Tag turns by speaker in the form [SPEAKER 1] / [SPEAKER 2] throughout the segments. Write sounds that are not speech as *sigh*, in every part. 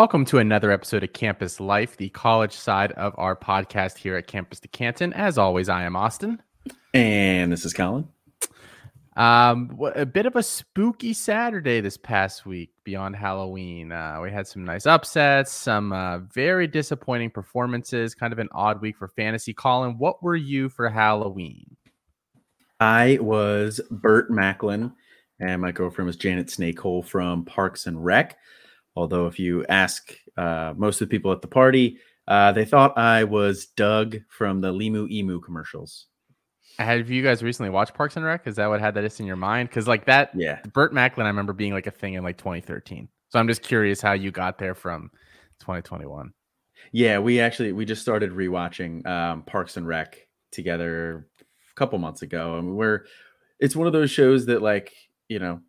[SPEAKER 1] Welcome to another episode of Campus Life, the college side of our podcast here at Campus to Canton. As always, I am Austin.
[SPEAKER 2] And this is Colin.
[SPEAKER 1] Um, a bit of a spooky Saturday this past week beyond Halloween. Uh, we had some nice upsets, some uh, very disappointing performances, kind of an odd week for fantasy. Colin, what were you for Halloween?
[SPEAKER 2] I was Burt Macklin, and my girlfriend was Janet Snakehole from Parks and Rec. Although, if you ask uh, most of the people at the party, uh, they thought I was Doug from the Limu Emu commercials.
[SPEAKER 1] Have you guys recently watched Parks and Rec? Is that what had that in your mind? Because like that,
[SPEAKER 2] yeah,
[SPEAKER 1] Burt Macklin, I remember being like a thing in like 2013. So I'm just curious how you got there from 2021.
[SPEAKER 2] Yeah, we actually we just started rewatching um, Parks and Rec together a couple months ago, I and we're it's one of those shows that like you know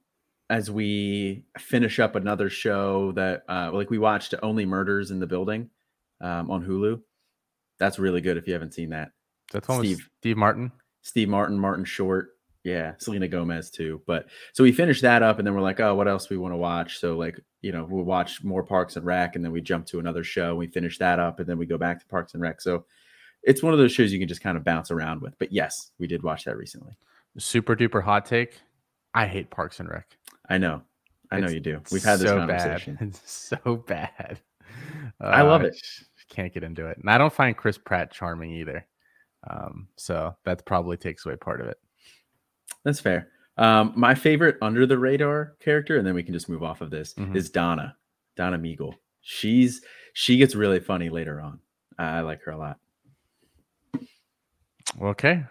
[SPEAKER 2] as we finish up another show that uh, like we watched Only Murders in the Building um, on Hulu. That's really good if you haven't seen that.
[SPEAKER 1] That's one Steve Steve Martin.
[SPEAKER 2] Steve Martin, Martin Short, yeah, Selena Gomez too. But so we finished that up, and then we're like, oh, what else we want to watch? So like, you know, we'll watch more Parks and Rec, and then we jump to another show. We finish that up, and then we go back to Parks and Rec. So it's one of those shows you can just kind of bounce around with. But yes, we did watch that recently.
[SPEAKER 1] Super duper hot take. I hate Parks and Rec.
[SPEAKER 2] I know. I know you do. We've had this so conversation.
[SPEAKER 1] Bad. It's *laughs* so bad.
[SPEAKER 2] Uh, I love it.
[SPEAKER 1] Can't get into it. And I don't find Chris Pratt charming either. Um, so that probably takes away part of it.
[SPEAKER 2] That's fair. Um, my favorite under the radar character, and then we can just move off of this, mm-hmm. is Donna. Donna Meagle. She's she gets really funny later on. I like her a lot.
[SPEAKER 1] Okay,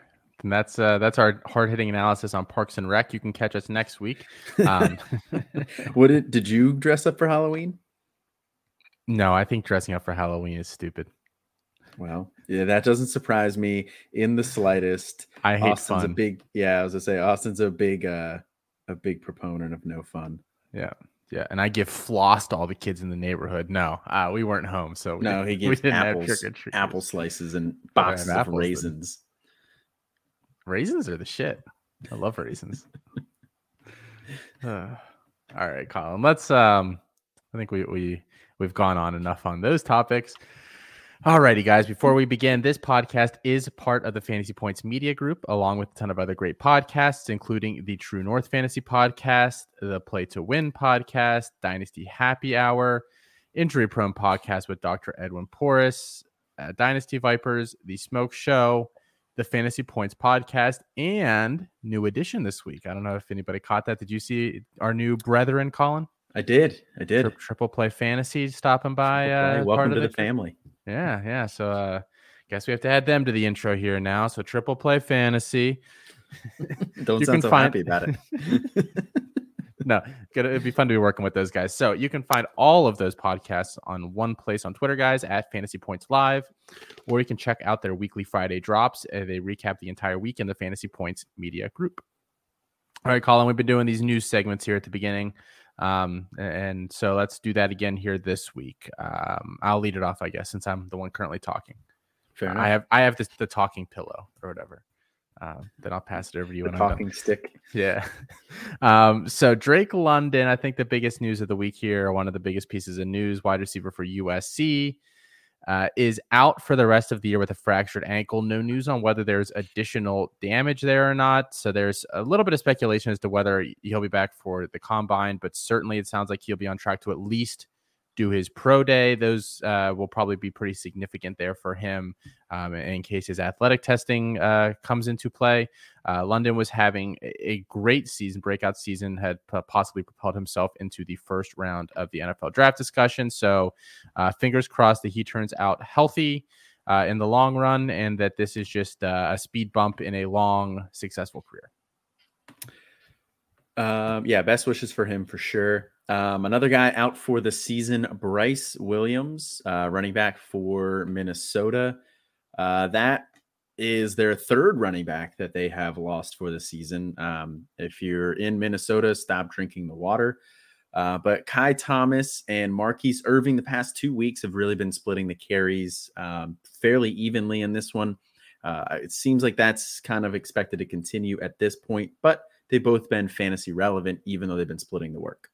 [SPEAKER 1] and that's uh, that's our hard hitting analysis on Parks and Rec. You can catch us next week. Um, *laughs*
[SPEAKER 2] what did did you dress up for Halloween?
[SPEAKER 1] No, I think dressing up for Halloween is stupid.
[SPEAKER 2] Well, yeah, that doesn't surprise me in the slightest.
[SPEAKER 1] I hate
[SPEAKER 2] Austin's
[SPEAKER 1] fun.
[SPEAKER 2] a big yeah. I was gonna say Austin's a big uh a big proponent of no fun.
[SPEAKER 1] Yeah. Yeah, and I give floss to all the kids in the neighborhood. No, uh, we weren't home, so
[SPEAKER 2] no, he gives apples, apple slices and boxes of raisins.
[SPEAKER 1] Raisins are the shit. I love raisins. *laughs* uh, all right, Colin. Let's. Um, I think we we we've gone on enough on those topics. Alrighty, guys. Before we begin, this podcast is part of the Fantasy Points Media Group, along with a ton of other great podcasts, including the True North Fantasy Podcast, the Play to Win Podcast, Dynasty Happy Hour, Injury Prone Podcast with Dr. Edwin Porras, uh, Dynasty Vipers, The Smoke Show, the Fantasy Points podcast and new edition this week. I don't know if anybody caught that. Did you see our new brethren, Colin?
[SPEAKER 2] I did. I did. Tri-
[SPEAKER 1] Triple Play Fantasy stopping by. Uh,
[SPEAKER 2] Welcome to the, the family.
[SPEAKER 1] Yeah, yeah. So, uh, guess we have to add them to the intro here now. So, Triple Play Fantasy.
[SPEAKER 2] don't sound so find... happy about it. *laughs*
[SPEAKER 1] no, it'd be fun to be working with those guys. So you can find all of those podcasts on one place on Twitter, guys, at Fantasy Points Live, or you can check out their weekly Friday drops. They recap the entire week in the Fantasy Points Media Group. All right, Colin, we've been doing these news segments here at the beginning. Um, and so let's do that again here this week. Um, I'll lead it off, I guess, since I'm the one currently talking. Fair I have I have this, the talking pillow or whatever. Uh, then I'll pass it over to you.
[SPEAKER 2] The talking stick.
[SPEAKER 1] Yeah. *laughs* Um, so Drake London, I think the biggest news of the week here, one of the biggest pieces of news, wide receiver for USC, uh, is out for the rest of the year with a fractured ankle. No news on whether there's additional damage there or not. So there's a little bit of speculation as to whether he'll be back for the combine, but certainly it sounds like he'll be on track to at least do his pro day. Those uh, will probably be pretty significant there for him um, in case his athletic testing uh, comes into play. Uh, London was having a great season, breakout season, had possibly propelled himself into the first round of the NFL draft discussion. So, uh, fingers crossed that he turns out healthy. Uh, in the long run, and that this is just uh, a speed bump in a long, successful career.
[SPEAKER 2] Um, yeah, best wishes for him for sure. Um, another guy out for the season, Bryce Williams, uh, running back for Minnesota. Uh, that is their third running back that they have lost for the season. Um, if you're in Minnesota, stop drinking the water. Uh, but Ky Thomas and Mar'Keise Irving, the past two weeks, have really been splitting the carries um, fairly evenly in this one. Uh, it seems like that's kind of expected to continue at this point, but they've both been fantasy relevant, even though they've been splitting the work.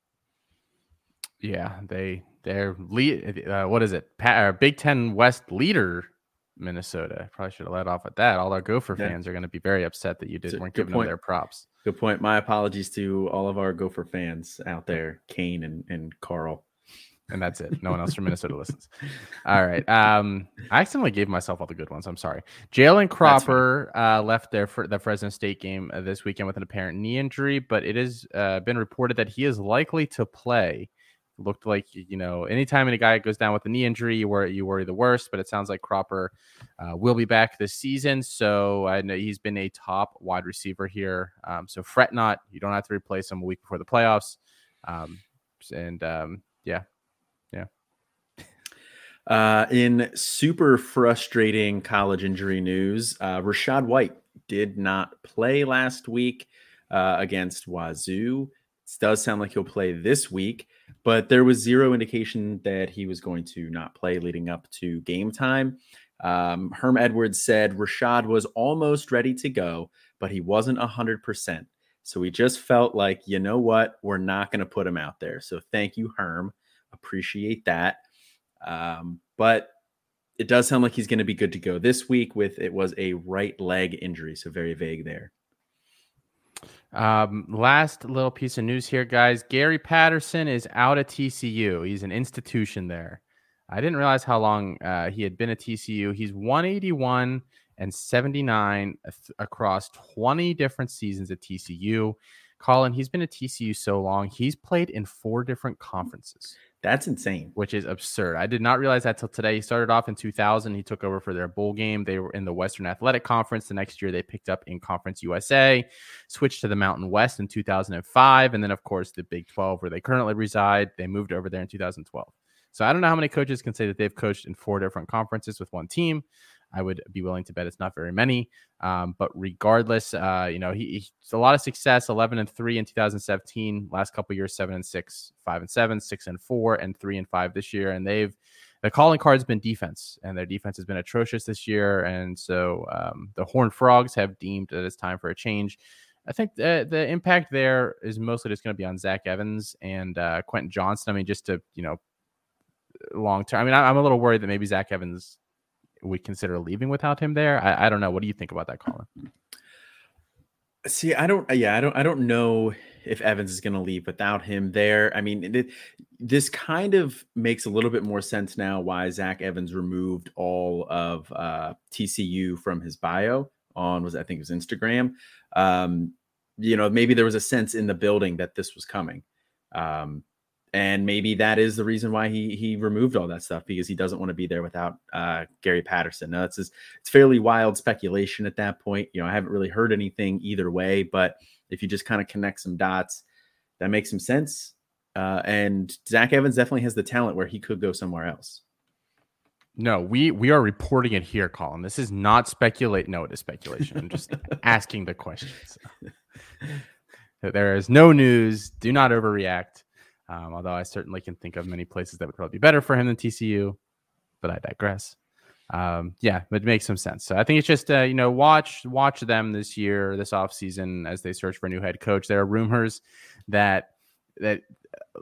[SPEAKER 1] Yeah, they their lead. Uh, what is it? Pa- Big Ten West leader, Minnesota. Probably should have let off with that. All our Gopher yeah. fans are going to be very upset that you did, weren't giving point. them their props.
[SPEAKER 2] Good point. My apologies to all of our Gopher fans out there, Kane and, and Carl
[SPEAKER 1] and that's it. No one else from Minnesota *laughs* listens. All right. Um, I accidentally gave myself all the good ones. I'm sorry. Jalen Cropper uh, left there for the Fresno State game uh, this weekend with an apparent knee injury, but it has uh, been reported that he is likely to play. Looked like you know, anytime any guy goes down with a knee injury, you worry you worry the worst. But it sounds like Cropper uh, will be back this season. So I know he's been a top wide receiver here. Um, so fret not. You don't have to replace him a week before the playoffs. Um, and um, yeah, Yeah. *laughs*
[SPEAKER 2] uh, in super frustrating college injury news, uh, Rachaad White did not play last week uh, against Wazoo. It does sound like he'll play this week, but there was zero indication that he was going to not play leading up to game time. Um, Herm Edwards said Rachaad was almost ready to go, but he wasn't 100%. So we just felt like, you know what? We're not going to put him out there. So thank you, Herm. Appreciate that. Um, but it does sound like he's going to be good to go this week with it was a right leg injury. So very vague there.
[SPEAKER 1] Um, last little piece of news here, guys. Gary Patterson is out at TCU. He's an institution there. I didn't realize how long uh, he had been at TCU. He's 181 and 79 across 20 different seasons at TCU. Colin, he's been at TCU so long. He's played in four different conferences.
[SPEAKER 2] That's insane.
[SPEAKER 1] Which is absurd. I did not realize that till today. He started off in 2000. He took over for their bowl game. They were in the Western Athletic Conference. The next year, they picked up in Conference USA, switched to the Mountain West in 2005. And then, of course, the Big 12, where they currently reside. They moved over there in 2012. So I don't know how many coaches can say that they've coached in four different conferences with one team. I would be willing to bet it's not very many. Um, but regardless, uh, you know, he, he's a lot of success 11 and 3 in 2017, last couple years, 7 and 6, 5 and 7, 6 and 4, and 3 and 5 this year. And they've, the calling card's been defense, and their defense has been atrocious this year. And so um, the Horned Frogs have deemed that it's time for a change. I think the, the impact there is mostly just going to be on Zach Evans and uh, Quentin Johnson. I mean, just to, you know, long term. I mean, I, I'm a little worried that maybe Zach Evans we consider leaving without him there. I, I don't know. What do you think about that, Colin?
[SPEAKER 2] See, I don't. Yeah, I don't. I don't know if Evans is going to leave without him there. I mean, it, this kind of makes a little bit more sense now why Zach Evans removed all of uh, TCU from his bio on was I think it was Instagram. Um, you know, maybe there was a sense in the building that this was coming. Um, and maybe that is the reason why he he removed all that stuff because he doesn't want to be there without uh, Gary Patterson. Now it's just, it's fairly wild speculation at that point. You know, I haven't really heard anything either way, but if you just kind of connect some dots, that makes some sense. Uh, and Zach Evans definitely has the talent where he could go somewhere else.
[SPEAKER 1] No, we we are reporting it here, Colin. This is not speculate. No, it is speculation. I'm just *laughs* asking the questions. there is no news. Do not overreact. Um, although I certainly can think of many places that would probably be better for him than TCU, but I digress. Um, yeah, but it makes some sense. So I think it's just uh, you know watch watch them this year, this off season as they search for a new head coach. There are rumors that that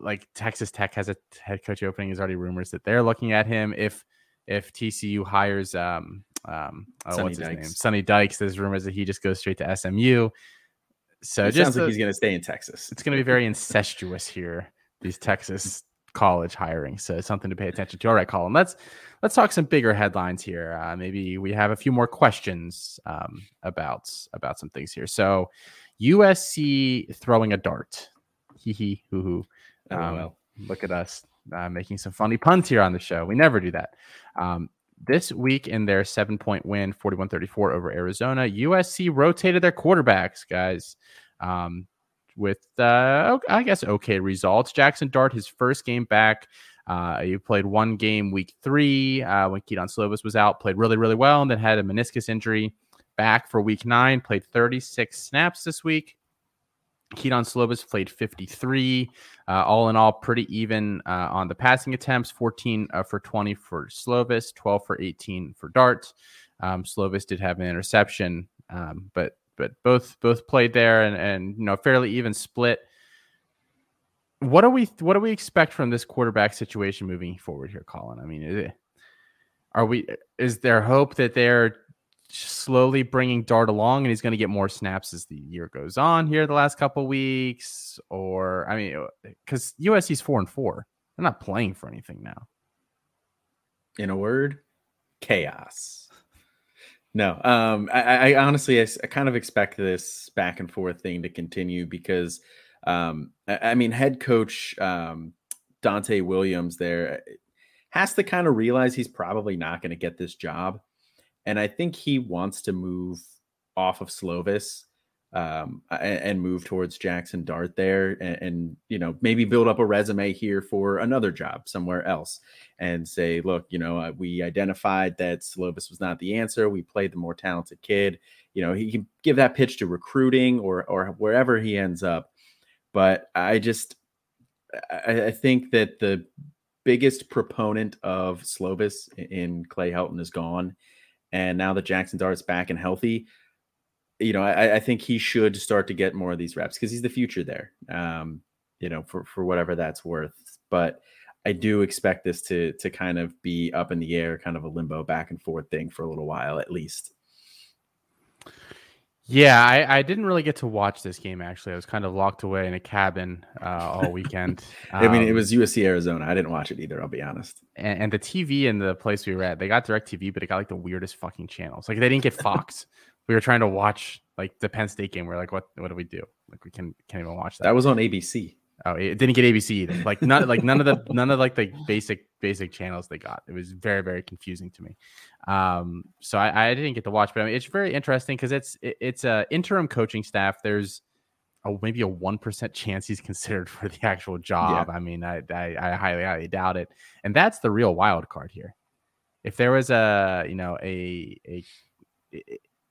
[SPEAKER 1] like Texas Tech has a head coach opening. There's already rumors that they're looking at him. If if TCU hires um um oh, what's his name Sonny Dykes, there's rumors that he just goes straight to SMU. So
[SPEAKER 2] it
[SPEAKER 1] just
[SPEAKER 2] sounds like he's going to stay in Texas.
[SPEAKER 1] It's going to be very incestuous here these Texas college hiring. So something to pay attention to. All right, Colin, let's let's talk some bigger headlines here. Uh, maybe we have a few more questions um, about about some things here. So USC throwing a dart. Hee hee hoo hoo. Oh, um, well. Look at us uh, making some funny puns here on the show. We never do that. Um, this week in their seven point win, 41 34 over Arizona, USC rotated their quarterbacks, guys. Um, with uh, I guess okay results. Jackson Dart, his first game back. Uh, he played one game week three uh, when Kedon Slovis was out, played really, really well, and then had a meniscus injury. Back for week nine, played 36 snaps this week. Kedon Slovis played 53. Uh, all in all, pretty even uh, on the passing attempts 14 uh, for 20 for Slovis, 12 for 18 for Dart. Um, Slovis did have an interception, um, but but both both played there and and you know fairly even split. what do we what do we expect from this quarterback situation moving forward here, Colin? I mean, it, are we is there hope that they're slowly bringing Dart along and he's going to get more snaps as the year goes on here the last couple weeks or I mean cuz USC's 4 and 4. They're not playing for anything now.
[SPEAKER 2] In a word, chaos. No, um, I, I honestly, I, I, kind of expect this back and forth thing to continue because, um, I, I mean, head coach um, Donte Williams there eh, has to kind of realize he's probably not going to get this job, and I think he wants to move off of Slovis um, and, and, move towards Jackson Dart there, and, and, you know maybe build up a resume here for another job somewhere else, and say, look, you know, uh, we identified that Slovis was not the answer. We played the more talented kid. You know, he can give that pitch to recruiting or or wherever he ends up. But I just I, I think that the biggest proponent of Slovis in Clay Helton is gone, and now that Jackson Dart's back and healthy you know, I, I, think he should start to get more of these reps because he's the future there. Um, you know, for for whatever that's worth. But I do expect this to to kind of be up in the air, kind of a limbo back and forth thing for a little while at least.
[SPEAKER 1] Yeah, I, I didn't really get to watch this game actually. I was kind of locked away in a cabin uh, all weekend. *laughs*
[SPEAKER 2] I mean, it um, was USC Arizona. I didn't watch it either. I'll be honest.
[SPEAKER 1] And, and the TV in the place we were at, they got DirecTV, but it got like the weirdest fucking channels. Like they didn't get Fox *laughs* we were trying to watch like the Penn State game. We are like, what what do we do? Like we can can't even watch that.
[SPEAKER 2] That was on ABC.
[SPEAKER 1] Oh, it didn't get ABC either. Like none like none of the none of like the basic basic channels they got. It was very very confusing to me. Um, so I, I didn't get to watch, but I mean it's very interesting because it's it, it's a interim coaching staff. There's a, maybe a one percent *laughs* chance he's considered for the actual job. Yeah. I mean, I, I I highly highly doubt it, and that's the real wild card here. If there was a you know a a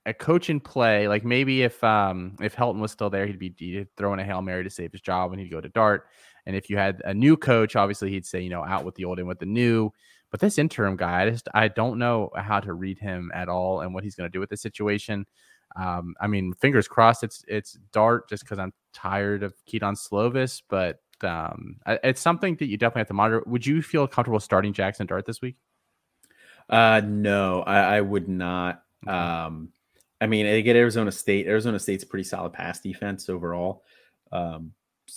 [SPEAKER 1] a coach in play, like maybe if um if Helton was still there, he'd be he'd throwing a hail mary to save his job, and he'd go to Dart. And if you had a new coach, obviously he'd say you know out with the old and with the new. But this interim guy, I just I don't know how to read him at all and what he's going to do with the situation. Um, I mean, fingers crossed it's it's Dart just because I'm tired of Kedon Slovis, but um, it's something that you definitely have to monitor. Would you feel comfortable starting Jackson Dart this week?
[SPEAKER 2] Uh, no, I, I would not. Um, I mean, they get Arizona State. Arizona State's pretty solid pass defense overall. Um,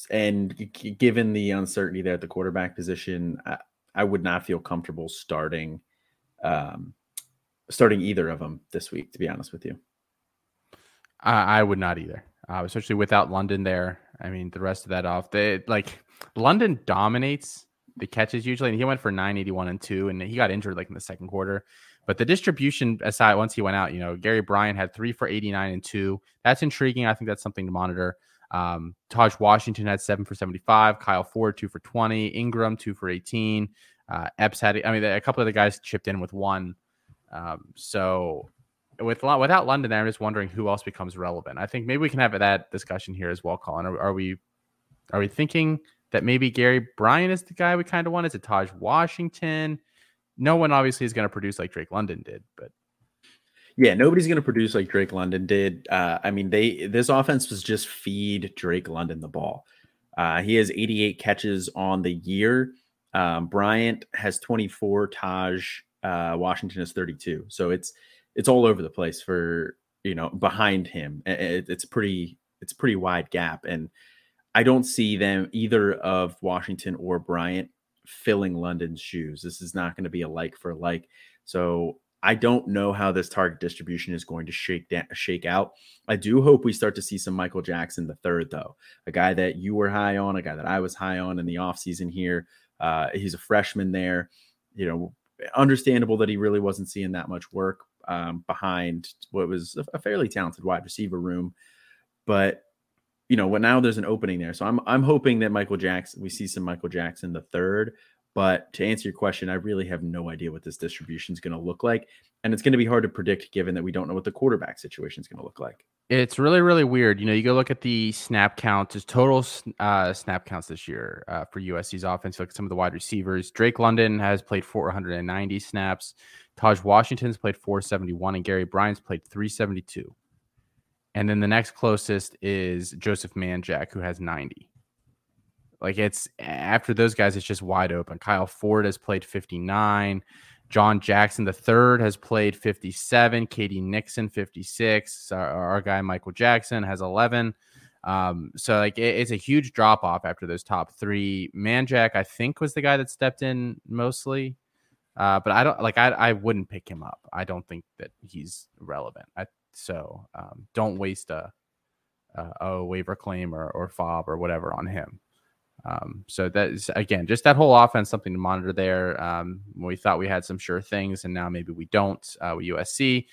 [SPEAKER 2] and given the uncertainty there at the quarterback position, I, I would not feel comfortable starting um, starting either of them this week. To be honest with you,
[SPEAKER 1] I, I would not either, uh, especially without London there. I mean, the rest of that off, they like London dominates the catches usually, and he went for nine eighty one and two, and he got injured like in the second quarter. But the distribution aside, once he went out, you know, Gary Bryant had three for 89 and two. That's intriguing. I think that's something to monitor. Um, Tahj Washington had seven for 75. Kyle Ford, two for 20. Ingram, two for 18. Uh, Epps had, I mean, a couple of the guys chipped in with one. Um, so with without London I'm just wondering who else becomes relevant. I think maybe we can have that discussion here as well, Colin. Are, are we are we thinking that maybe Gary Bryant is the guy we kind of want? Is it Tahj Washington? No one obviously is going to produce like Drake London did, but
[SPEAKER 2] yeah, nobody's going to produce like Drake London did. Uh, I mean, they this offense was just feed Drake London the ball. Uh, he has 88 catches on the year. Um, Bryant has 24. Tahj uh, Washington is 32. So it's it's all over the place for you know behind him. It, it's pretty it's pretty wide gap, and I don't see them either of Washington or Bryant filling London's shoes. This is not going to be a like for like. So I don't know how this target distribution is going to shake down, shake out. I do hope we start to see some Michael Jackson the third, though, a guy that you were high on, a guy that I was high on in the offseason here. Uh, he's a freshman there. You know, understandable that he really wasn't seeing that much work um, behind what was a, a fairly talented wide receiver room. But you know, what now there's an opening there. So I'm I'm hoping that Michael Jackson we see some Michael Jackson the third. But to answer your question, I really have no idea what this distribution is going to look like, and it's going to be hard to predict given that we don't know what the quarterback situation is going to look like.
[SPEAKER 1] It's really really weird. You know, you go look at the snap counts, just total uh, snap counts this year uh, for USC's offense. Look at some of the wide receivers. Drake London has played 490 snaps. Tahj Washington's played 471, and Gary Bryant's played 372. And then the next closest is Joseph Manjack, who has 90. Like it's after those guys, it's just wide open. Kyle Ford has played 59. John Jackson the third has played 57. K.D. Nixon 56. Our, our guy Michael Jackson has 11. Um, so like it, it's a huge drop off after those top three. Manjack, I think, was the guy that stepped in mostly. Uh, but I don't like I I wouldn't pick him up. I don't think that he's relevant. I, so um, don't waste a, a, a waiver claim or or fob or whatever on him. Um, so that is again just that whole offense something to monitor there. Um, we thought we had some sure things, and now maybe we don't uh, with USC.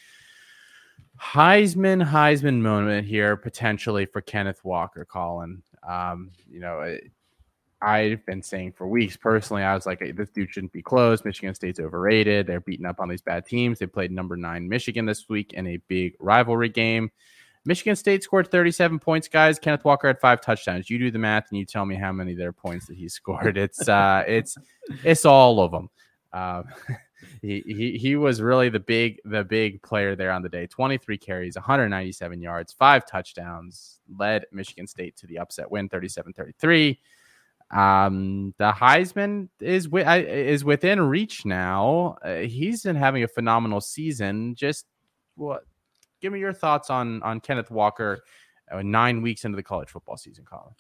[SPEAKER 1] Heisman Heisman moment here potentially for Kenneth Walker, Colin. Um, you know, I've been saying for weeks personally, I was like, hey, this dude shouldn't be close. Michigan State's overrated. They're beating up on these bad teams. They played number nine Michigan this week in a big rivalry game. Michigan State scored 37 points, guys. Kenneth Walker had five touchdowns. You do the math and you tell me how many their points that he *laughs* scored. It's uh, it's it's all of them. Uh, *laughs* he, he he was really the big the big player there on the day. 23 carries, 197 yards, five touchdowns, led Michigan State to the upset win, 37-33. Um, the Heisman is is within reach now. Uh, he's been having a phenomenal season. Just what? Give me your thoughts on on Kenneth Walker. Uh, nine weeks into the college football season, Colin.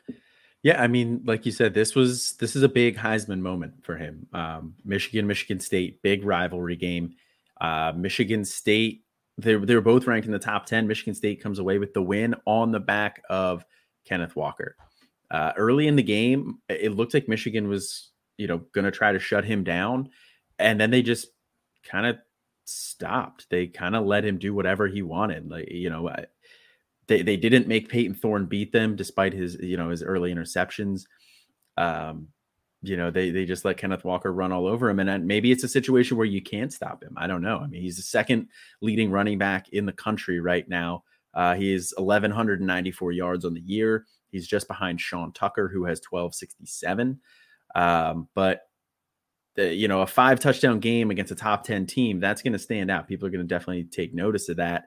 [SPEAKER 2] Yeah, I mean, like you said, this was this is a big Heisman moment for him. Um, Michigan, Michigan State, big rivalry game. Uh, Michigan State, they they were both ranked in the top ten. Michigan State comes away with the win on the back of Kenneth Walker. Uh, early in the game, it looked like Michigan was, you know, going to try to shut him down, and then they just kind of stopped. They kind of let him do whatever he wanted. Like, you know, they they didn't make Payton Thorne beat them despite his, you know, his early interceptions. Um, you know, they they just let Kenneth Walker run all over him, and maybe it's a situation where you can't stop him. I don't know. I mean, he's the second leading running back in the country right now. Uh, he is 1,194 yards on the year. He's just behind Sean Tucker, who has 1267. Um, but the, you know, a five touchdown game against a top 10 team, that's going to stand out. People are going to definitely take notice of that.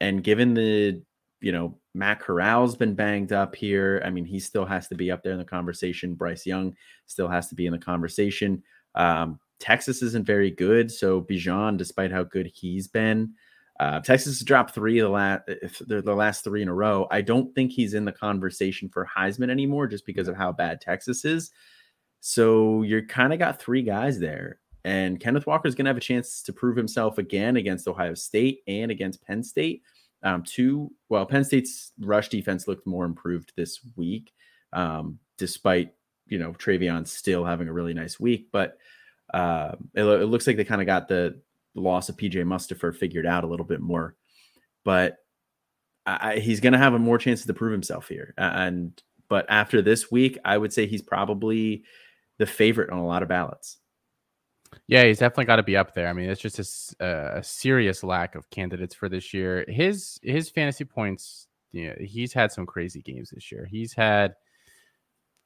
[SPEAKER 2] And given the, you know, Matt Corral's been banged up here. I mean, he still has to be up there in the conversation. Bryce Young still has to be in the conversation. Um, Texas isn't very good. So Bijan, despite how good he's been, uh, Texas has dropped three the last the last three in a row. I don't think he's in the conversation for Heisman anymore, just because of how bad Texas is. So you're kind of got three guys there, and Kenneth Walker is going to have a chance to prove himself again against Ohio State and against Penn State. Um, two, well, Penn State's rush defense looked more improved this week, um, despite you know TreVeyon still having a really nice week, but uh, it, it looks like they kind of got the the loss of PJ Mustipher figured out a little bit more. But I, he's going to have a more chance to prove himself here. And but after this week, I would say he's probably the favorite on a lot of ballots.
[SPEAKER 1] Yeah, he's definitely got to be up there. I mean, it's just a, a, serious lack of candidates for this year. His his fantasy points, you know, he's had some crazy games this year. He's had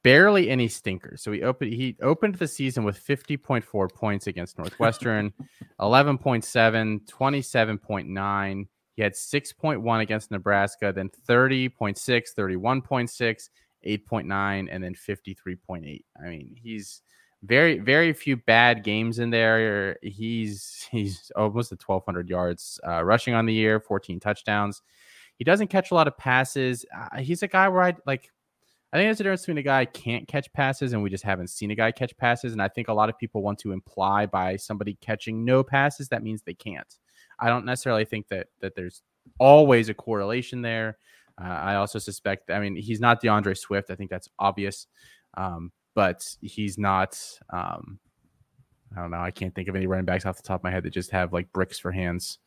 [SPEAKER 1] barely any stinkers. So he opened he opened the season with 50.4 points against Northwestern, *laughs* 11.7, 27.9. He had 6.1 against Nebraska, then 30.6, 31.6, 8.9, and then 53.8. I mean, he's very, very few bad games in there. He's he's almost at 1,200 yards uh, rushing on the year, 14 touchdowns. He doesn't catch a lot of passes. Uh, he's a guy where I like I think there's a difference between a guy can't catch passes and we just haven't seen a guy catch passes. And I think a lot of people want to imply by somebody catching no passes that means they can't. I don't necessarily think that that there's always a correlation there. Uh, I also suspect. I mean, he's not D'Andre Swift. I think that's obvious. Um, but he's not. Um, I don't know. I can't think of any running backs off the top of my head that just have like bricks for hands.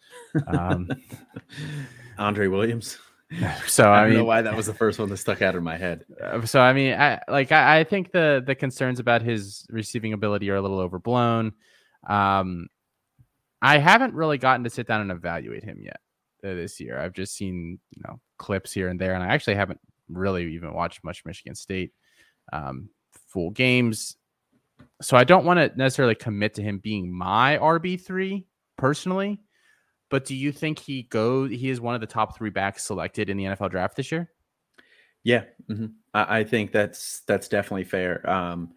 [SPEAKER 1] Um, *laughs*
[SPEAKER 2] Andre Williams. *laughs*
[SPEAKER 1] So
[SPEAKER 2] I,
[SPEAKER 1] I, mean,
[SPEAKER 2] know why that was the first one that stuck out in my head. *laughs*
[SPEAKER 1] Uh, so I mean, I like I, I, think the the concerns about his receiving ability are a little overblown. Um, I haven't really gotten to sit down and evaluate him yet uh, this year. I've just seen you know clips here and there, and I actually haven't really even watched much Michigan State um, full games. So I don't want to necessarily commit to him being my RB three personally. But do you think he go he is one of the top three backs selected in the NFL draft this year?
[SPEAKER 2] Yeah, mm-hmm. I, I, think that's that's definitely fair. Um,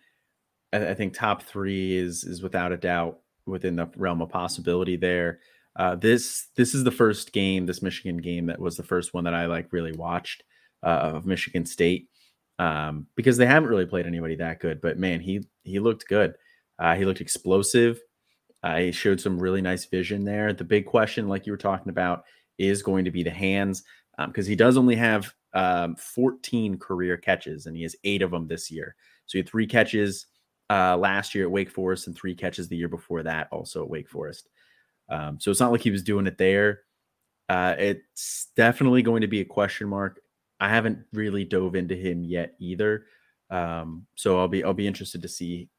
[SPEAKER 2] I, I, think top three is is without a doubt within the realm of possibility there. Uh, this this is the first game, this Michigan game that was the first one that I like really watched uh, of Michigan State um, because they haven't really played anybody that good. But man, he he looked good. Uh, he looked explosive. Uh, he showed some really nice vision there. The big question, like you were talking about, is going to be the hands because um, he does only have um, 14 career catches and he has eight of them this year. So he had three catches uh, last year at Wake Forest and three catches the year before that, also at Wake Forest. Um, so it's not like he was doing it there. Uh, it's definitely going to be a question mark. I haven't really dove into him yet either. Um, so I'll be I'll be interested to see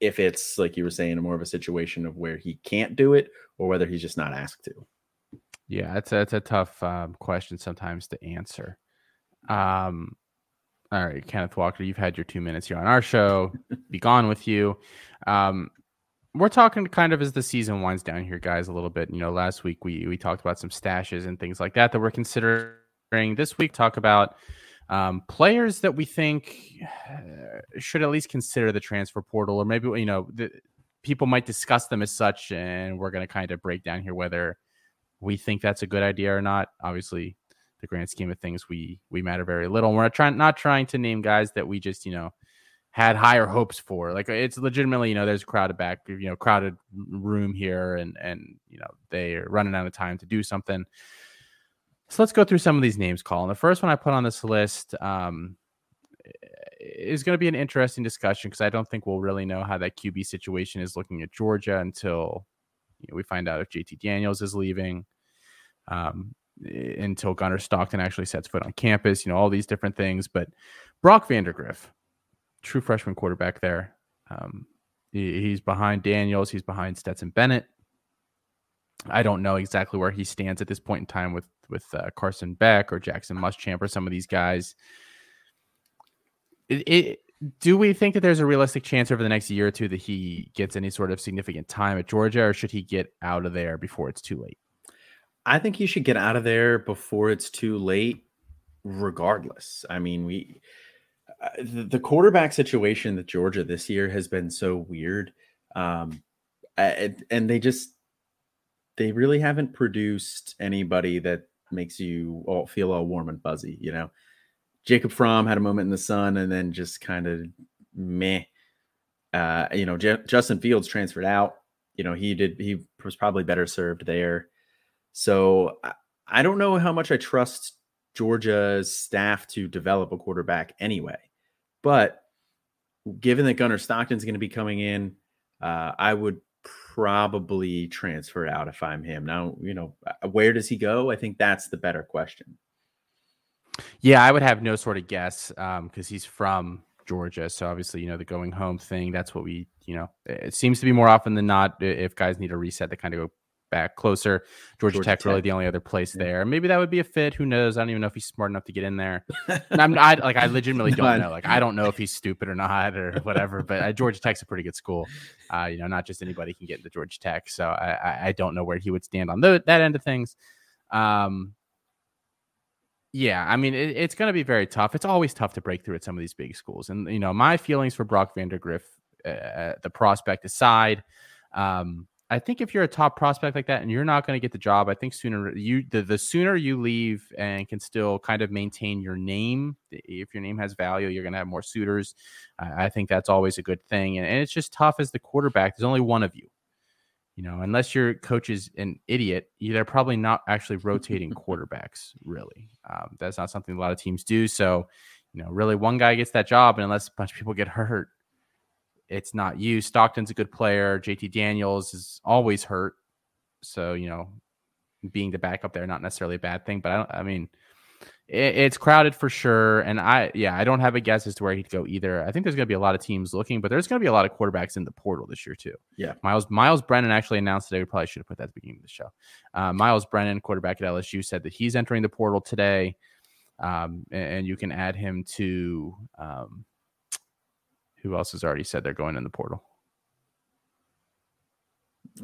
[SPEAKER 2] if it's like you were saying, more of a situation of where he can't do it or whether he's just not asked to.
[SPEAKER 1] Yeah, it's a, a tough um, question sometimes to answer. Um, all right, Kenneth Walker, you've had your two minutes here on our show. Be gone with you. Um, we're talking kind of as the season winds down here, guys, a little bit. You know, last week we we talked about some stashes and things like that that we're considering. This week, talk about um, players that we think uh, should at least consider the transfer portal, or maybe you know the, people might discuss them as such, and we're going to kind of break down here whether we think that's a good idea or not. Obviously, the grand scheme of things, we we matter very little. And we're not trying not trying to name guys that we just you know had higher hopes for. Like it's legitimately, you know, there's a crowded back, you know, crowded room here, and and you know they're running out of time to do something. So let's go through some of these names, Colin. The first one I put on this list um, is going to be an interesting discussion because I don't think we'll really know how that QB situation is looking at Georgia until you know, we find out if JT Daniels is leaving, um, until Gunnar Stockton actually sets foot on campus. You know all these different things, but Brock Vandagriff, true freshman quarterback there. Um, he, he's behind Daniels. He's behind Stetson Bennett. I don't know exactly where he stands at this point in time with with uh, Carson Beck or Jackson Muschamp or some of these guys. It, it, do we think that there's a realistic chance over the next year or two that he gets any sort of significant time at Georgia, or should he get out of there before it's too late?
[SPEAKER 2] I think he should get out of there before it's too late, regardless. I mean, we uh, the, quarterback situation that Georgia this year has been so weird. Um, and they just they really haven't produced anybody that makes you all feel all warm and fuzzy. You know, Jacob Fromm had a moment in the sun and then just kind of meh. Uh, you know, J- Justin Fields transferred out. You know, he did. He was probably better served there. So I, I don't know how much I trust Georgia's staff to develop a quarterback anyway. But given that Gunnar Stockton's going to be coming in, uh, I would probably transfer out if I'm him. Now, you know, uh, where does he go? I think that's the better question.
[SPEAKER 1] Yeah, I would have no sort of guess because um, he's from Georgia. So obviously, you know, the going home thing, that's what we, you know, it seems to be more often than not if guys need a reset, they kind of go back closer. Georgia, Georgia Tech, Tech, really the only other place yeah. there. Maybe that would be a fit. Who knows? I don't even know if he's smart enough to get in there. *laughs* I'm not like I legitimately don't know. Like I don't know if he's stupid or not or whatever. But uh, Georgia Tech's a pretty good school. Uh, you know, not just anybody can get into Georgia Tech. So I, I, I don't know where he would stand on the, that end of things. Um, yeah, I mean, it, it's going to be very tough. It's always tough to break through at some of these big schools. And, you know, my feelings for Brock Vandagriff, uh, the prospect aside, um, I think if you're a top prospect like that and you're not going to get the job, I think sooner you the, the sooner you leave and can still kind of maintain your name. If your name has value, you're going to have more suitors. Uh, I think that's always a good thing. And, and, it's just tough as the quarterback. There's only one of you. You know, unless your coach is an idiot, they're probably not actually rotating *laughs* quarterbacks. Really, um, that's not something a lot of teams do. So, you know, really, one guy gets that job, and unless a bunch of people get hurt, it's not you. Stockton's a good player. JT Daniels is always hurt. So, you know, being the backup there, not necessarily a bad thing. But I don't, I mean, it, it's crowded for sure. And I, yeah, I don't have a guess as to where he'd go either. I think there's going to be a lot of teams looking, but there's going to be a lot of quarterbacks in the portal this year, too.
[SPEAKER 2] Yeah.
[SPEAKER 1] Myles, Myles Brennan actually announced today. We probably should have put that at the beginning of the show. Uh, Myles Brennan, quarterback at LSU, said that he's entering the portal today. Um, and, and, you can add him to, um, who else has already said they're going in the portal?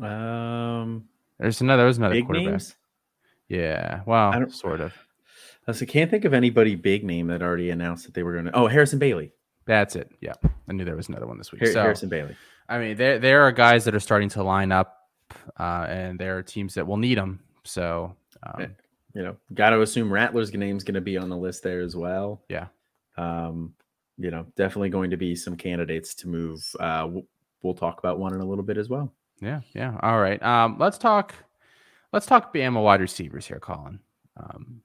[SPEAKER 2] Um,
[SPEAKER 1] there's another. There's another
[SPEAKER 2] big
[SPEAKER 1] quarterback.
[SPEAKER 2] Names?
[SPEAKER 1] Yeah. Well, sort of.
[SPEAKER 2] I can't think of anybody big name that already announced that they were going to. Oh, Harrison Bailey.
[SPEAKER 1] That's it. Yeah, I knew there was another one this week.
[SPEAKER 2] Har-
[SPEAKER 1] so,
[SPEAKER 2] Harrison Bailey.
[SPEAKER 1] I mean, there there are guys that are starting to line up, uh, and there are teams that will need them. So, um,
[SPEAKER 2] you know, got to assume Rattler's name's going to be on the list there as well.
[SPEAKER 1] Yeah.
[SPEAKER 2] Um, you know, definitely going to be some candidates to move. Uh, we'll, talk about one in a little bit as well.
[SPEAKER 1] Yeah, yeah. All right. Um, let's talk. Let's talk Bama wide receivers here, Colin. Um,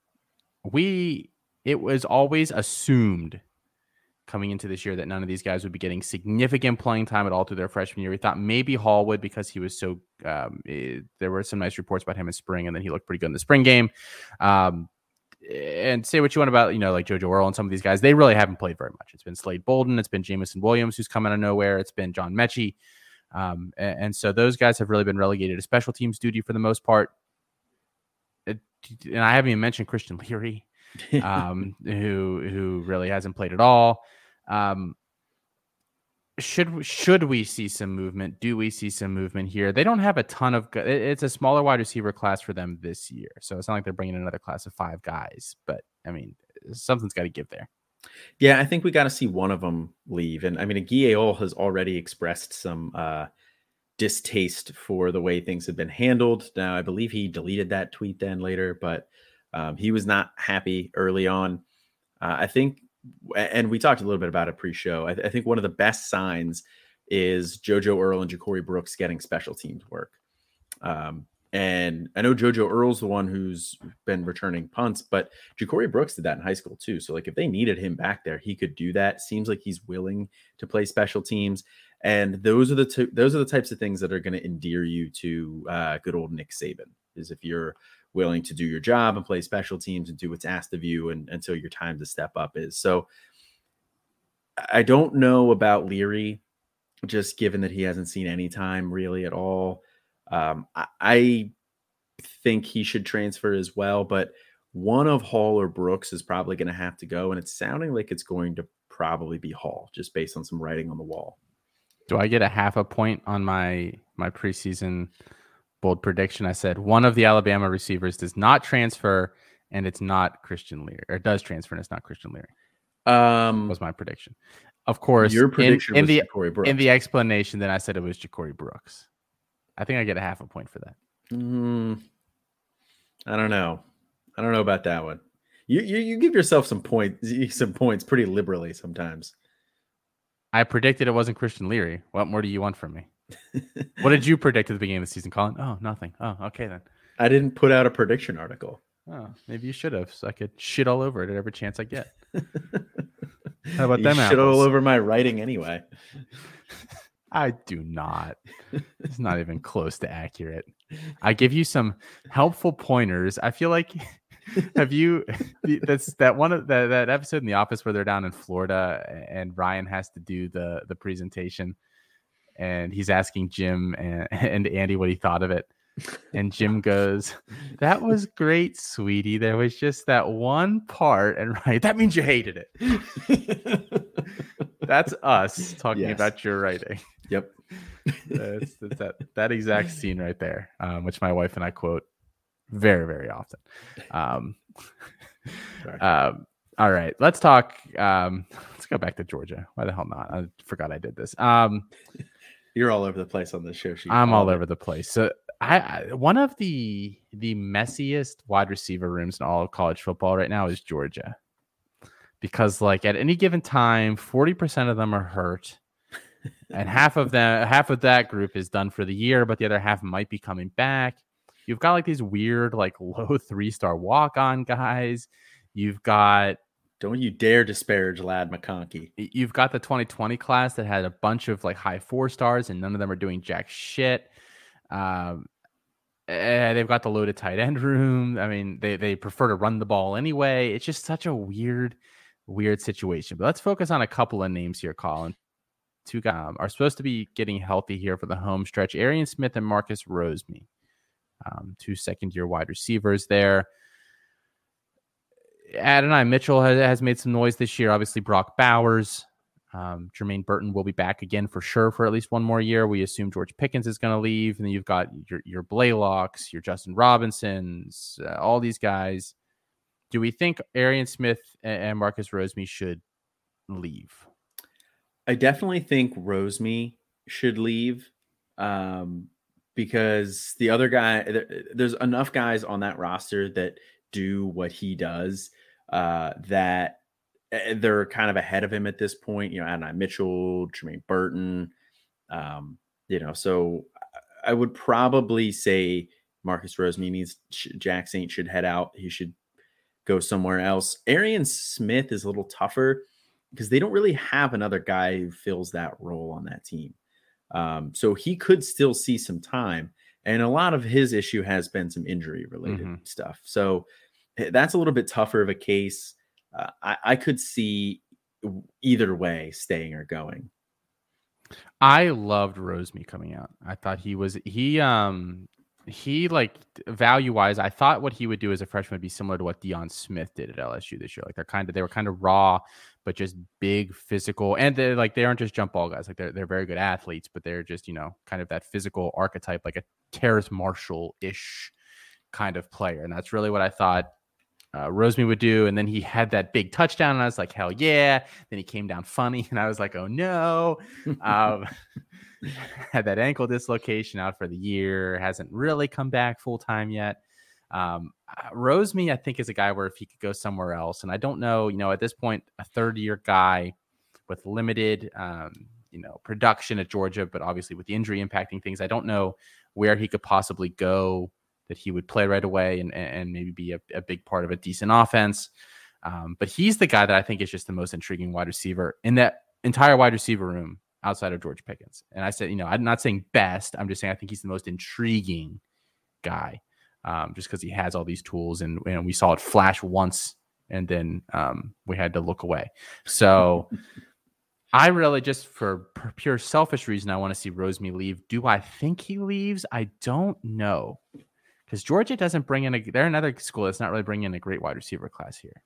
[SPEAKER 1] we it was always assumed coming into this year that none of these guys would be getting significant playing time at all through their freshman year. We thought maybe Hall would because he was so. Um, it, there were some nice reports about him in spring, and then he looked pretty good in the spring game. Um, and say what you want about you know like JoJo Earle and some of these guys, they really haven't played very much. It's been Slade Bolden, it's been Jameson Williams who's come out of nowhere, it's been John Metchie, um, and, and, so those guys have really been relegated to special teams duty for the most part. It, and I haven't even mentioned Christian Leary, *laughs* um, who who really hasn't played at all. Um, should should we see some movement? Do we see some movement here? They don't have a ton of. It's a smaller wide receiver class for them this year, so it's not like they're bringing another class of five guys. But I mean, something's got to give there.
[SPEAKER 2] Yeah, I think we got to see one of them leave, and I mean, Aguilar has already expressed some uh, distaste for the way things have been handled. Now, I believe he deleted that tweet then later, but um, he was not happy early on. Uh, I think and we talked a little bit about it pre-show. I, th- I, think one of the best signs is JoJo Earle and Ja'Corey Brooks getting special teams work. Um, and I know JoJo Earle's the one who's been returning punts, but Ja'Corey Brooks did that in high school too. So like if they needed him back there, he could do that. Seems like he's willing to play special teams. And those are the t- those are the types of things that are going to endear you to uh, good old Nick Saban. Is if you're willing to do your job and play special teams and do what's asked of you and until your time to step up is. So I don't know about Leary, just given that he hasn't seen any time really at all. Um, I, I think he should transfer as well, but one of Hall or Brooks is probably going to have to go, and it's sounding like it's going to probably be Hall, just based on some writing on the wall.
[SPEAKER 1] Do I get a half a point on my my preseason bold prediction. I said one of the Alabama receivers does not transfer, and it's not Christian Leary, or does transfer, and it's not Christian Leary.
[SPEAKER 2] Um,
[SPEAKER 1] was my prediction. Of course,
[SPEAKER 2] your prediction
[SPEAKER 1] in, in the in the explanation, then I said it was Ja'Corey Brooks. I think I get a half a point for that.
[SPEAKER 2] Mm, I don't know. I don't know about that one. You, you you give yourself some points *laughs* some points pretty liberally sometimes.
[SPEAKER 1] I predicted it wasn't Christian Leary. What more do you want from me? What did you predict at the beginning of the season, Colin? Oh, nothing. Oh, okay then.
[SPEAKER 2] I didn't put out a prediction article.
[SPEAKER 1] Oh, maybe you should have, so I could shit all over it at every chance I get. *laughs* How about
[SPEAKER 2] you
[SPEAKER 1] them?
[SPEAKER 2] Shit
[SPEAKER 1] apples?
[SPEAKER 2] all over my writing anyway. *laughs*
[SPEAKER 1] I do not. It's not even close to accurate. I give you some helpful pointers. I feel like *laughs* have you that's that one of that, that episode in the office where they're down in Florida and Ryan has to do the the presentation and he's asking Jim and, *laughs* and Andy what he thought of it. And Jim *laughs* goes, That was great, sweetie. There was just that one part. And *laughs* right, that means you hated it. that's us talking yes. about your writing.
[SPEAKER 2] Yep.
[SPEAKER 1] that's, that's, that, that exact scene right there, um, which my wife and I quote very, very often. Um, um, all right, let's talk. Um, let's go back to Georgia. Why the hell not? I forgot I did this.
[SPEAKER 2] You're all over the place on this show.
[SPEAKER 1] I'm all over the place. So I, I, one of the the messiest wide receiver rooms in all of college football right now is Georgia. Because like at any given time, 40% of them are hurt. *laughs* and half of them half of that group is done for the year, but the other half might be coming back. You've got like these weird, like *laughs* low three-star walk-on guys. You've got
[SPEAKER 2] don't you dare disparage Ladd McConkey.
[SPEAKER 1] You've got the 2020 class that had a bunch of like high four stars, and none of them are doing jack shit. Um, eh, they've got the loaded tight end room. I mean, they they prefer to run the ball anyway. It's just such a weird, weird situation. But let's focus on a couple of names here, Colin. Two guys um, are supposed to be getting healthy here for the home stretch. Arian Smith and Marcus Rosemy, um, two second year wide receivers there. Adonai Mitchell has, has made some noise this year. Obviously, Brock Bowers, um, Jermaine Burton will be back again for sure for at least one more year. We assume George Pickens is going to leave, and then you've got your your Blaylocks, your Justin Robinsons, uh, all these guys. do we think Arian Smith and Marcus Rosemy should leave?
[SPEAKER 2] I definitely think Rosemy should leave um, because the other guy, there's enough guys on that roster that do what he does uh, that eh, they're kind of ahead of him at this point. You know, Adonai Mitchell, Jermaine Burton, um, you know, so I would probably say Marcus Rosemy needs Jack Saint should head out. He should go somewhere else. Arian Smith is a little tougher because they don't really have another guy who fills that role on that team. Um, so he could still see some time. And a lot of his issue has been some injury related mm-hmm. stuff. So that's a little bit tougher of a case. Uh, I, I could see either way staying or going.
[SPEAKER 1] I loved Rosemy coming out. I thought he was he um he like value wise, I thought what he would do as a freshman would be similar to what Deion Smith did at LSU this year. Like they're kind of they were kind of raw, but just big physical, and they're like they aren't just jump ball guys. Like they're they're very good athletes, but they're just you know kind of that physical archetype, like a Terrace Marshall ish kind of player, and that's really what I thought uh, Rosemy would do. And then he had that big touchdown, and I was like, hell yeah. Then he came down funny, *laughs* and I was like, oh no. um, *laughs* had that ankle dislocation out for the year, hasn't really come back full time yet. Um, uh, Rosemy, I think, is a guy where if he could go somewhere else, and I don't know, you know, at this point, a third year guy with limited, um, you know, production at Georgia, but obviously with the injury impacting things, I don't know where he could possibly go that he would play right away and, and maybe be a, a big part of a decent offense. Um, but he's the guy that I think is just the most intriguing wide receiver in that entire wide receiver room outside of George Pickens. And I said, you know, I'm not saying best. I'm just saying I think he's the most intriguing guy, um, just because he has all these tools, and, and we saw it flash once, and then um, we had to look away. So. *laughs* I really just for pure selfish reason, I want to see Rosemy leave. Do I think he leaves? I don't know because Georgia doesn't bring in a. They're another school that's not really bringing in a great wide receiver class here.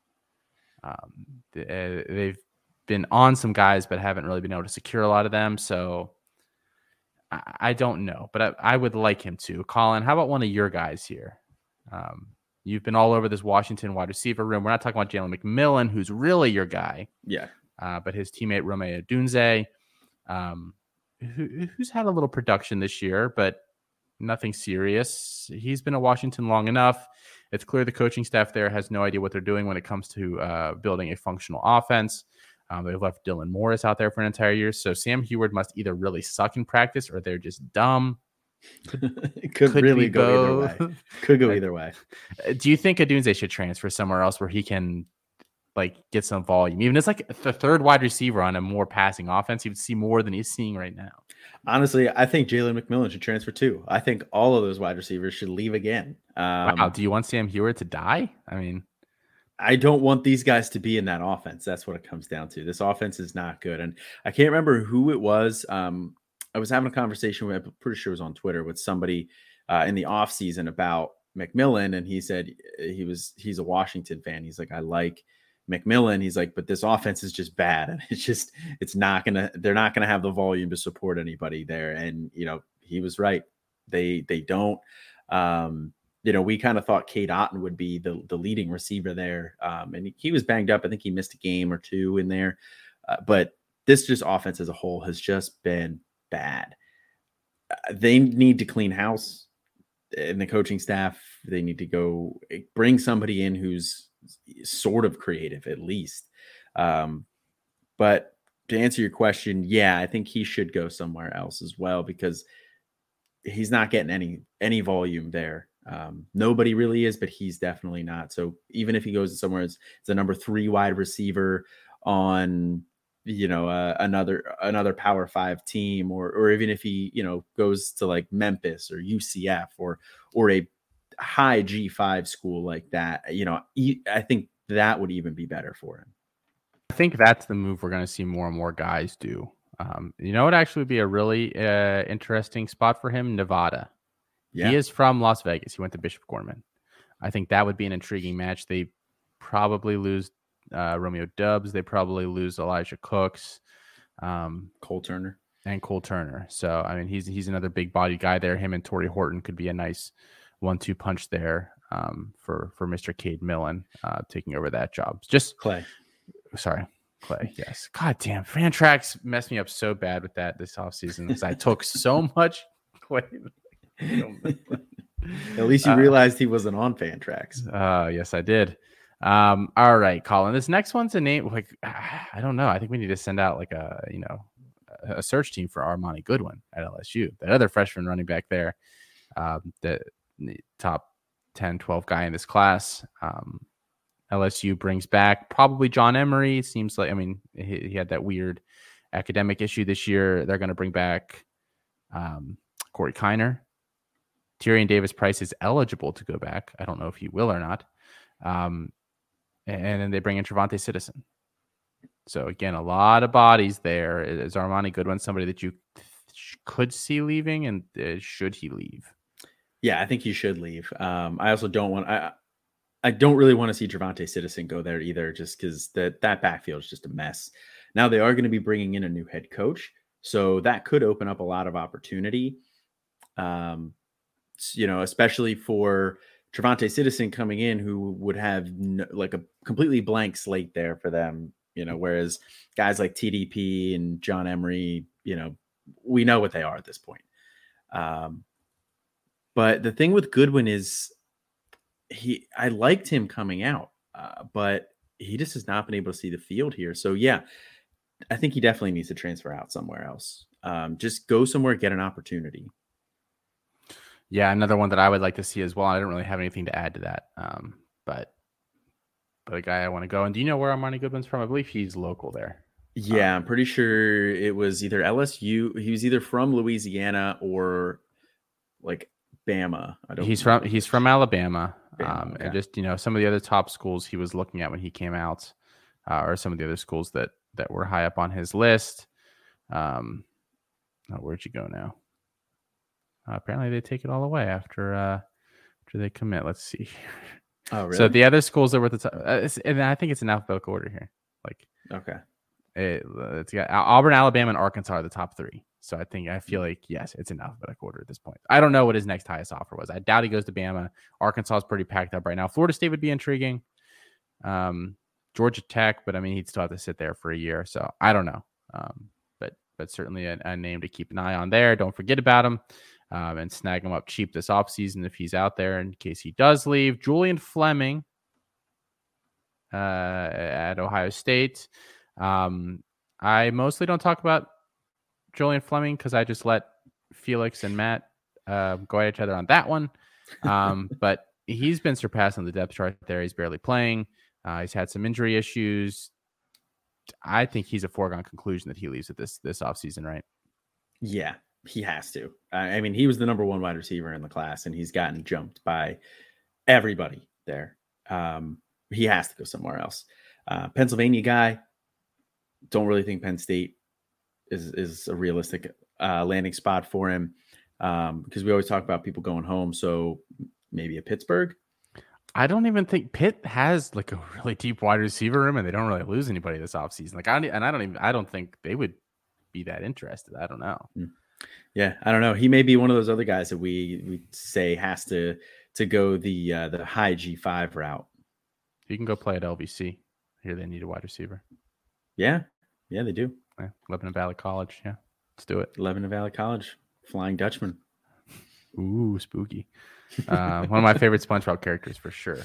[SPEAKER 1] Um, they, they've been on some guys, but haven't really been able to secure a lot of them. So I, don't know, but I, I, would like him to. Colin, how about one of your guys here? Um, you've been all over this Washington wide receiver room. We're not talking about Jalen McMillan, who's really your guy.
[SPEAKER 2] Yeah.
[SPEAKER 1] Uh, but his teammate Rome Odunze, um, who, who's had a little production this year, but nothing serious. He's been at Washington long enough. It's clear the coaching staff there has no idea what they're doing when it comes to uh, building a functional offense. Um, they've left Dylan Morris out there for an entire year. So Sam Huard must either really suck in practice or they're just dumb. *laughs*
[SPEAKER 2] Could, could, really go either way. Could go *laughs* either way.
[SPEAKER 1] Do you think Odunze should transfer somewhere else where he can like get some volume? Even as like the third wide receiver on a more passing offense, he would see more than he's seeing right now.
[SPEAKER 2] Honestly, I think Jalen McMillan should transfer too. I think all of those wide receivers should leave again.
[SPEAKER 1] Um, wow. Do you want Sam Huard to die? I mean,
[SPEAKER 2] I don't want these guys to be in that offense. That's what it comes down to. This offense is not good. And I can't remember who it was. Um, I was having a conversation with, I'm pretty sure it was on Twitter with somebody uh, in the offseason about McMillan. And he said he was, he's a Washington fan. He's like, I like McMillan. He's like, but this offense is just bad. And it's just, it's not to, they're not to have the volume to support anybody there. And, you know, he was right. They, they don't. Um, you know, we kind of thought Cade Otton would be the, the leading receiver there. Um, and he was banged up. I think he missed a game or two in there. Uh, but this just offense as a whole has just been bad. Uh, they need to clean house and the coaching staff. They need to go eh, bring somebody in who's sort of creative at least. Um, but to answer your question, yeah, I think he should go somewhere else as well because he's not getting any any volume there. Um, nobody really is, but he's definitely not. So even if he goes somewhere it's, as a number three wide receiver on you know uh, another another power five team or or even if he you know goes to like memphis or ucf or or a high g5 school like that you know i think that would even be better for him
[SPEAKER 1] i think that's the move we're going to see more and more guys do um, you know it actually would be a really uh, interesting spot for him nevada yeah. He is from Las Vegas. He went to Bishop Gorman. I think that would be an intriguing match. They probably lose uh, Romeo Doubs. They probably lose Elijah Cooks,
[SPEAKER 2] um, Cole Turner,
[SPEAKER 1] and Cole Turner. So I mean, he's he's another big body guy there. Him and Tory Horton could be a nice one-two punch there. um, for for Mr. Cade Millen uh, taking over that job. Just
[SPEAKER 2] Clay.
[SPEAKER 1] Sorry, Clay. Yes. God damn, Fantrax messed me up so bad with that this offseason because I took so *laughs* much Clay.
[SPEAKER 2] At least you uh, realized he wasn't on Fantrax.
[SPEAKER 1] Uh, yes, I did. Um, all right, Colin. This next one's a name like *sighs* I don't know. I think we need to send out like a you know a search team for Armoni Goodwin at LSU, that other freshman running back there, um, the, top 10, 12 guy in this class. Um, LSU brings back probably John Emery. Seems like I mean he, he had that weird academic issue this year. They're going to bring back um, Corey Kiner. Tyrion Davis Price is eligible to go back. I don't know if he will or not. Um, and then they bring in Trevonte Citizen. So again, a lot of bodies there. Is Armoni Goodwin somebody that you could see leaving, and uh, should he leave?
[SPEAKER 2] Yeah, I think he should leave. Um, I also don't want. I I don't really want to see Trevonte Citizen go there either, just because that that backfield is just a mess. Now they are going to be bringing in a new head coach, so that could open up a lot of opportunity. Um, you know, especially for Trevonte Citizen coming in, who would have like a completely blank slate there for them. You know, whereas guys like TDP and John Emery, you know, we know what they are at this point. Um, but the thing with Goodwin is he, I liked him coming out, uh, but he just has not been able to see the field here. So yeah, I think he definitely needs to transfer out somewhere else. Um, just go somewhere, get an opportunity.
[SPEAKER 1] Yeah, another one that I would like to see as well. I don't really have anything to add to that, um, but but a guy I want to go. And do you know where Armoni Goodwin's from? I believe he's local there.
[SPEAKER 2] Yeah, um, I'm pretty sure it was either LSU. He was either from Louisiana or like Bama.
[SPEAKER 1] I don't. He's from he's from Alabama. Bama, um, and just you know some of the other top schools he was looking at when he came out, uh, or some of the other schools that that were high up on his list. Um, oh, where'd you go now? Uh, apparently, they take it all away after uh, after they commit. Let's see. Oh, really? So the other schools that were at the top, uh, and I think it's in alphabetical order here. Like,
[SPEAKER 2] okay,
[SPEAKER 1] it, has got Auburn, Alabama, and Arkansas are the top three. So I think I feel like yes, it's in a quarter at this point. I don't know what his next highest offer was. I doubt he goes to Bama. Arkansas is pretty packed up right now. Florida State would be intriguing. Um, Georgia Tech, but I mean he'd still have to sit there for a year. So I don't know. Um, but but certainly a, a, name to keep an eye on there. Don't forget about him um, and snag him up cheap this offseason if he's out there in case he does leave. Julian Fleming uh, at Ohio State. Um, I mostly don't talk about Julian Fleming because I just let Felix and Matt uh, go at each other on that one. Um, *laughs* but he's been surpassing the depth chart there. He's barely playing. Uh, he's had some injury issues. I think he's a foregone conclusion that he leaves at this this offseason, right?
[SPEAKER 2] Yeah, he has to. I mean, he was the number one wide receiver in the class, and he's gotten jumped by everybody there. Um, he has to go somewhere else. Uh, Pennsylvania guy. Don't really think Penn State is is a realistic uh, landing spot for him um, because we always talk about people going home. So maybe a Pittsburgh.
[SPEAKER 1] I don't even think Pitt has like a really deep wide receiver room, and they don't really lose anybody this offseason. Like I and I don't even I don't think they would be that interested. I don't know. Mm.
[SPEAKER 2] Yeah, I don't know. He may be one of those other guys that we we say has to to go the uh, the high G five route.
[SPEAKER 1] You can go play at LVC. Here they need a wide receiver.
[SPEAKER 2] Yeah, yeah, they do.
[SPEAKER 1] Yeah, Lebanon Valley College. Yeah, let's do it.
[SPEAKER 2] Lebanon Valley College, Flying Dutchman.
[SPEAKER 1] Ooh, spooky. Uh, one of my favorite SpongeBob characters for sure.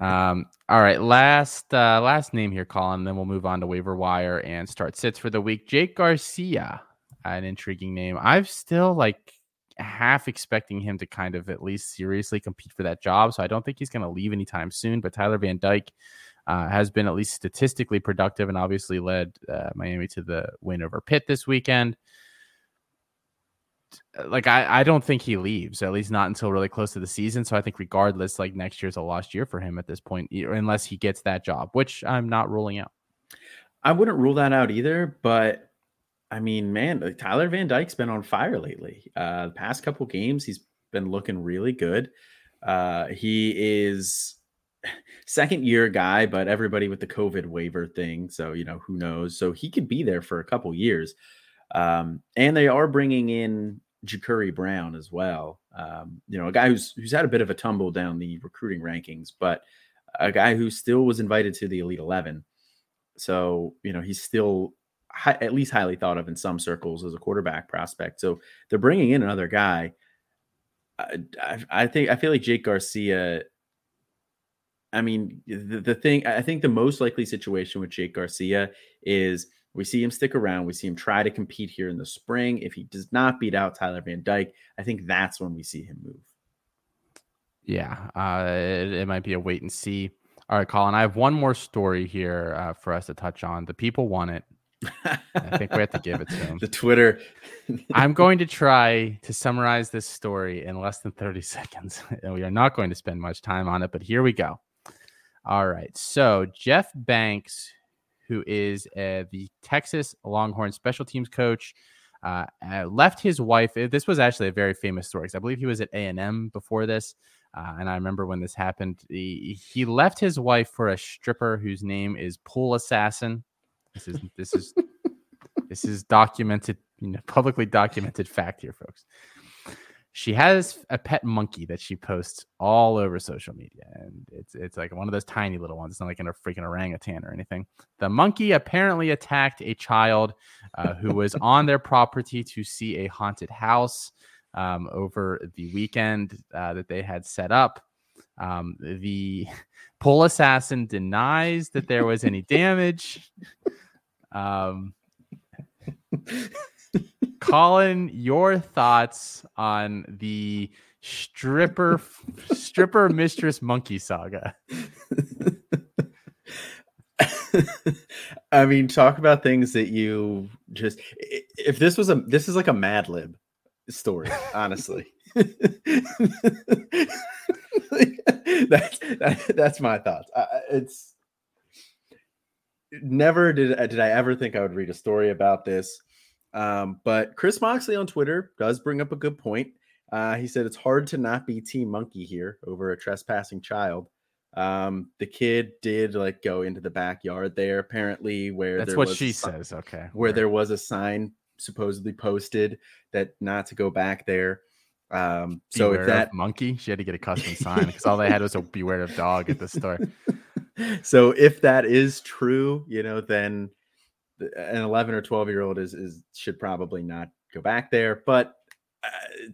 [SPEAKER 1] Um, all right, last uh, last name here, Colin. Then we'll move on to waiver wire and start sits for the week. Jake Garcia an intriguing name. I'm still like half expecting him to kind of at least seriously compete for that job. So I don't think he's going to leave anytime soon. But Tyler Van Dyke uh, has been at least statistically productive and obviously led uh, Miami to the win over Pitt this weekend. Like I, I don't think he leaves at least not until really close to the season. So I think regardless, like next year's a lost year for him at this point, unless he gets that job, which I'm not ruling out.
[SPEAKER 2] I wouldn't rule that out either, but I mean, man, Tyler Van Dyke's been on fire lately. Uh, the past couple games, he's been looking really good. Uh, he is second year guy, but everybody with the COVID waiver thing. So, you know, who knows? So he could be there for a couple years. Um, and they are bringing in Jacurri Brown as well. Um, you know, a guy who's who's had a bit of a tumble down the recruiting rankings, but a guy who still was invited to the Elite Eleven. So you know, he's still high, at least highly thought of in some circles as a quarterback prospect. So they're bringing in another guy. I, I think I feel like Jake Garcia. I mean, the, the thing I think the most likely situation with Jake Garcia is we see him stick around. We see him try to compete here in the spring. If he does not beat out Tyler Van Dyke, I think that's when we see him move.
[SPEAKER 1] Yeah, uh, it, it, might be a wait and see. All right, Colin, I have one more story here uh, for us to touch on. The people want it. I think we have to give it to *laughs* them.
[SPEAKER 2] the Twitter.
[SPEAKER 1] I'm going to try to summarize this story in less than 30 *laughs* seconds. And we are not going to spend much time on it, but here we go. All right. So, Jeff Banks, who is uh, the Texas Longhorn special teams coach, uh, uh, left his wife. This was actually a very famous story because I believe he was at A&M before this. Uh, and I remember when this happened, he, he left his wife for a stripper whose name is Pool Assassin. This is this is *laughs* this is documented, you know, publicly documented fact here, folks. She has a pet monkey that she posts all over social media, and it's it's like one of those tiny little ones. It's not like in a freaking orangutan or anything. The monkey apparently attacked a child uh, who was *laughs* on their property to see a haunted house um, over the weekend uh, that they had set up. Um, the *laughs* pole assassin denies that there was any damage. *laughs* Um, Colin, your thoughts on the stripper stripper mistress monkey saga? *laughs*
[SPEAKER 2] I mean, talk about things that you just if this was a this is like a Mad Lib story, honestly. *laughs* *laughs* that's that, that's my thoughts. Uh, it's never did did I ever think I would read a story about this. Um, but Chris Moxley on Twitter does bring up a good point. Uh, he said it's hard to not be Team Monkey here over a trespassing child. Um, the kid did like go into the backyard there, apparently, where
[SPEAKER 1] that's what she says. Okay,
[SPEAKER 2] where there was a sign supposedly posted that not to go back there. Um, so
[SPEAKER 1] beware
[SPEAKER 2] if that
[SPEAKER 1] monkey, she had to get a custom *laughs* sign because all they had was a beware of dog at the store. *laughs*
[SPEAKER 2] so if that is true, you know, then an 11 or 12 year old is, is should probably not go back there. But uh,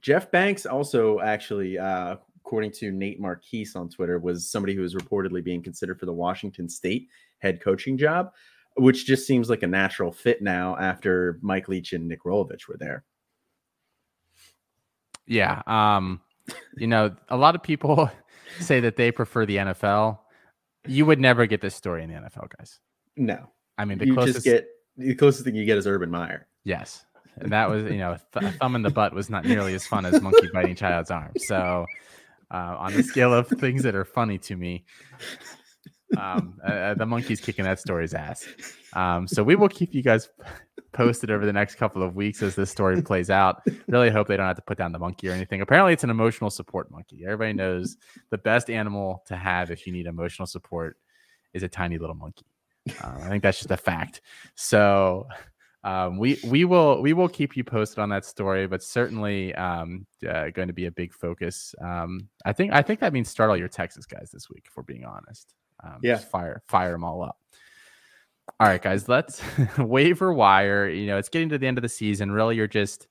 [SPEAKER 2] Jeff Banks also actually, uh, according to Nate Marquise on Twitter, was somebody who was reportedly being considered for the Washington State head coaching job, which just seems like a natural fit now after Mike Leach and Nick Rolovich were there.
[SPEAKER 1] Yeah. Um, you know, a lot of people *laughs* say that they prefer the NFL you would never get this story in the NFL, guys.
[SPEAKER 2] No,
[SPEAKER 1] I mean the
[SPEAKER 2] you
[SPEAKER 1] closest
[SPEAKER 2] just get the closest thing you get is Urban Meyer.
[SPEAKER 1] Yes, and that was you know th- a thumb in the butt was not nearly as fun as monkey biting child's arm. So uh, on the scale of things that are funny to me, um, uh, uh, the monkey's kicking that story's ass. Um, so we will keep you guys posted over the next couple of weeks as this story plays out. Really hope they don't have to put down the monkey or anything. Apparently, it's an emotional support monkey. Everybody knows the best animal to have if you need emotional support is a tiny little monkey. Um, I think that's just a fact. So um, we we will we will keep you posted on that story, but certainly um, uh, going to be a big focus. Um, I think I think that means start all your Texas guys this week. If we're being honest, um,
[SPEAKER 2] yeah,
[SPEAKER 1] fire fire them all up. All right, guys, let's *laughs* waiver wire. You know, it's getting to the end of the season. Really, you're just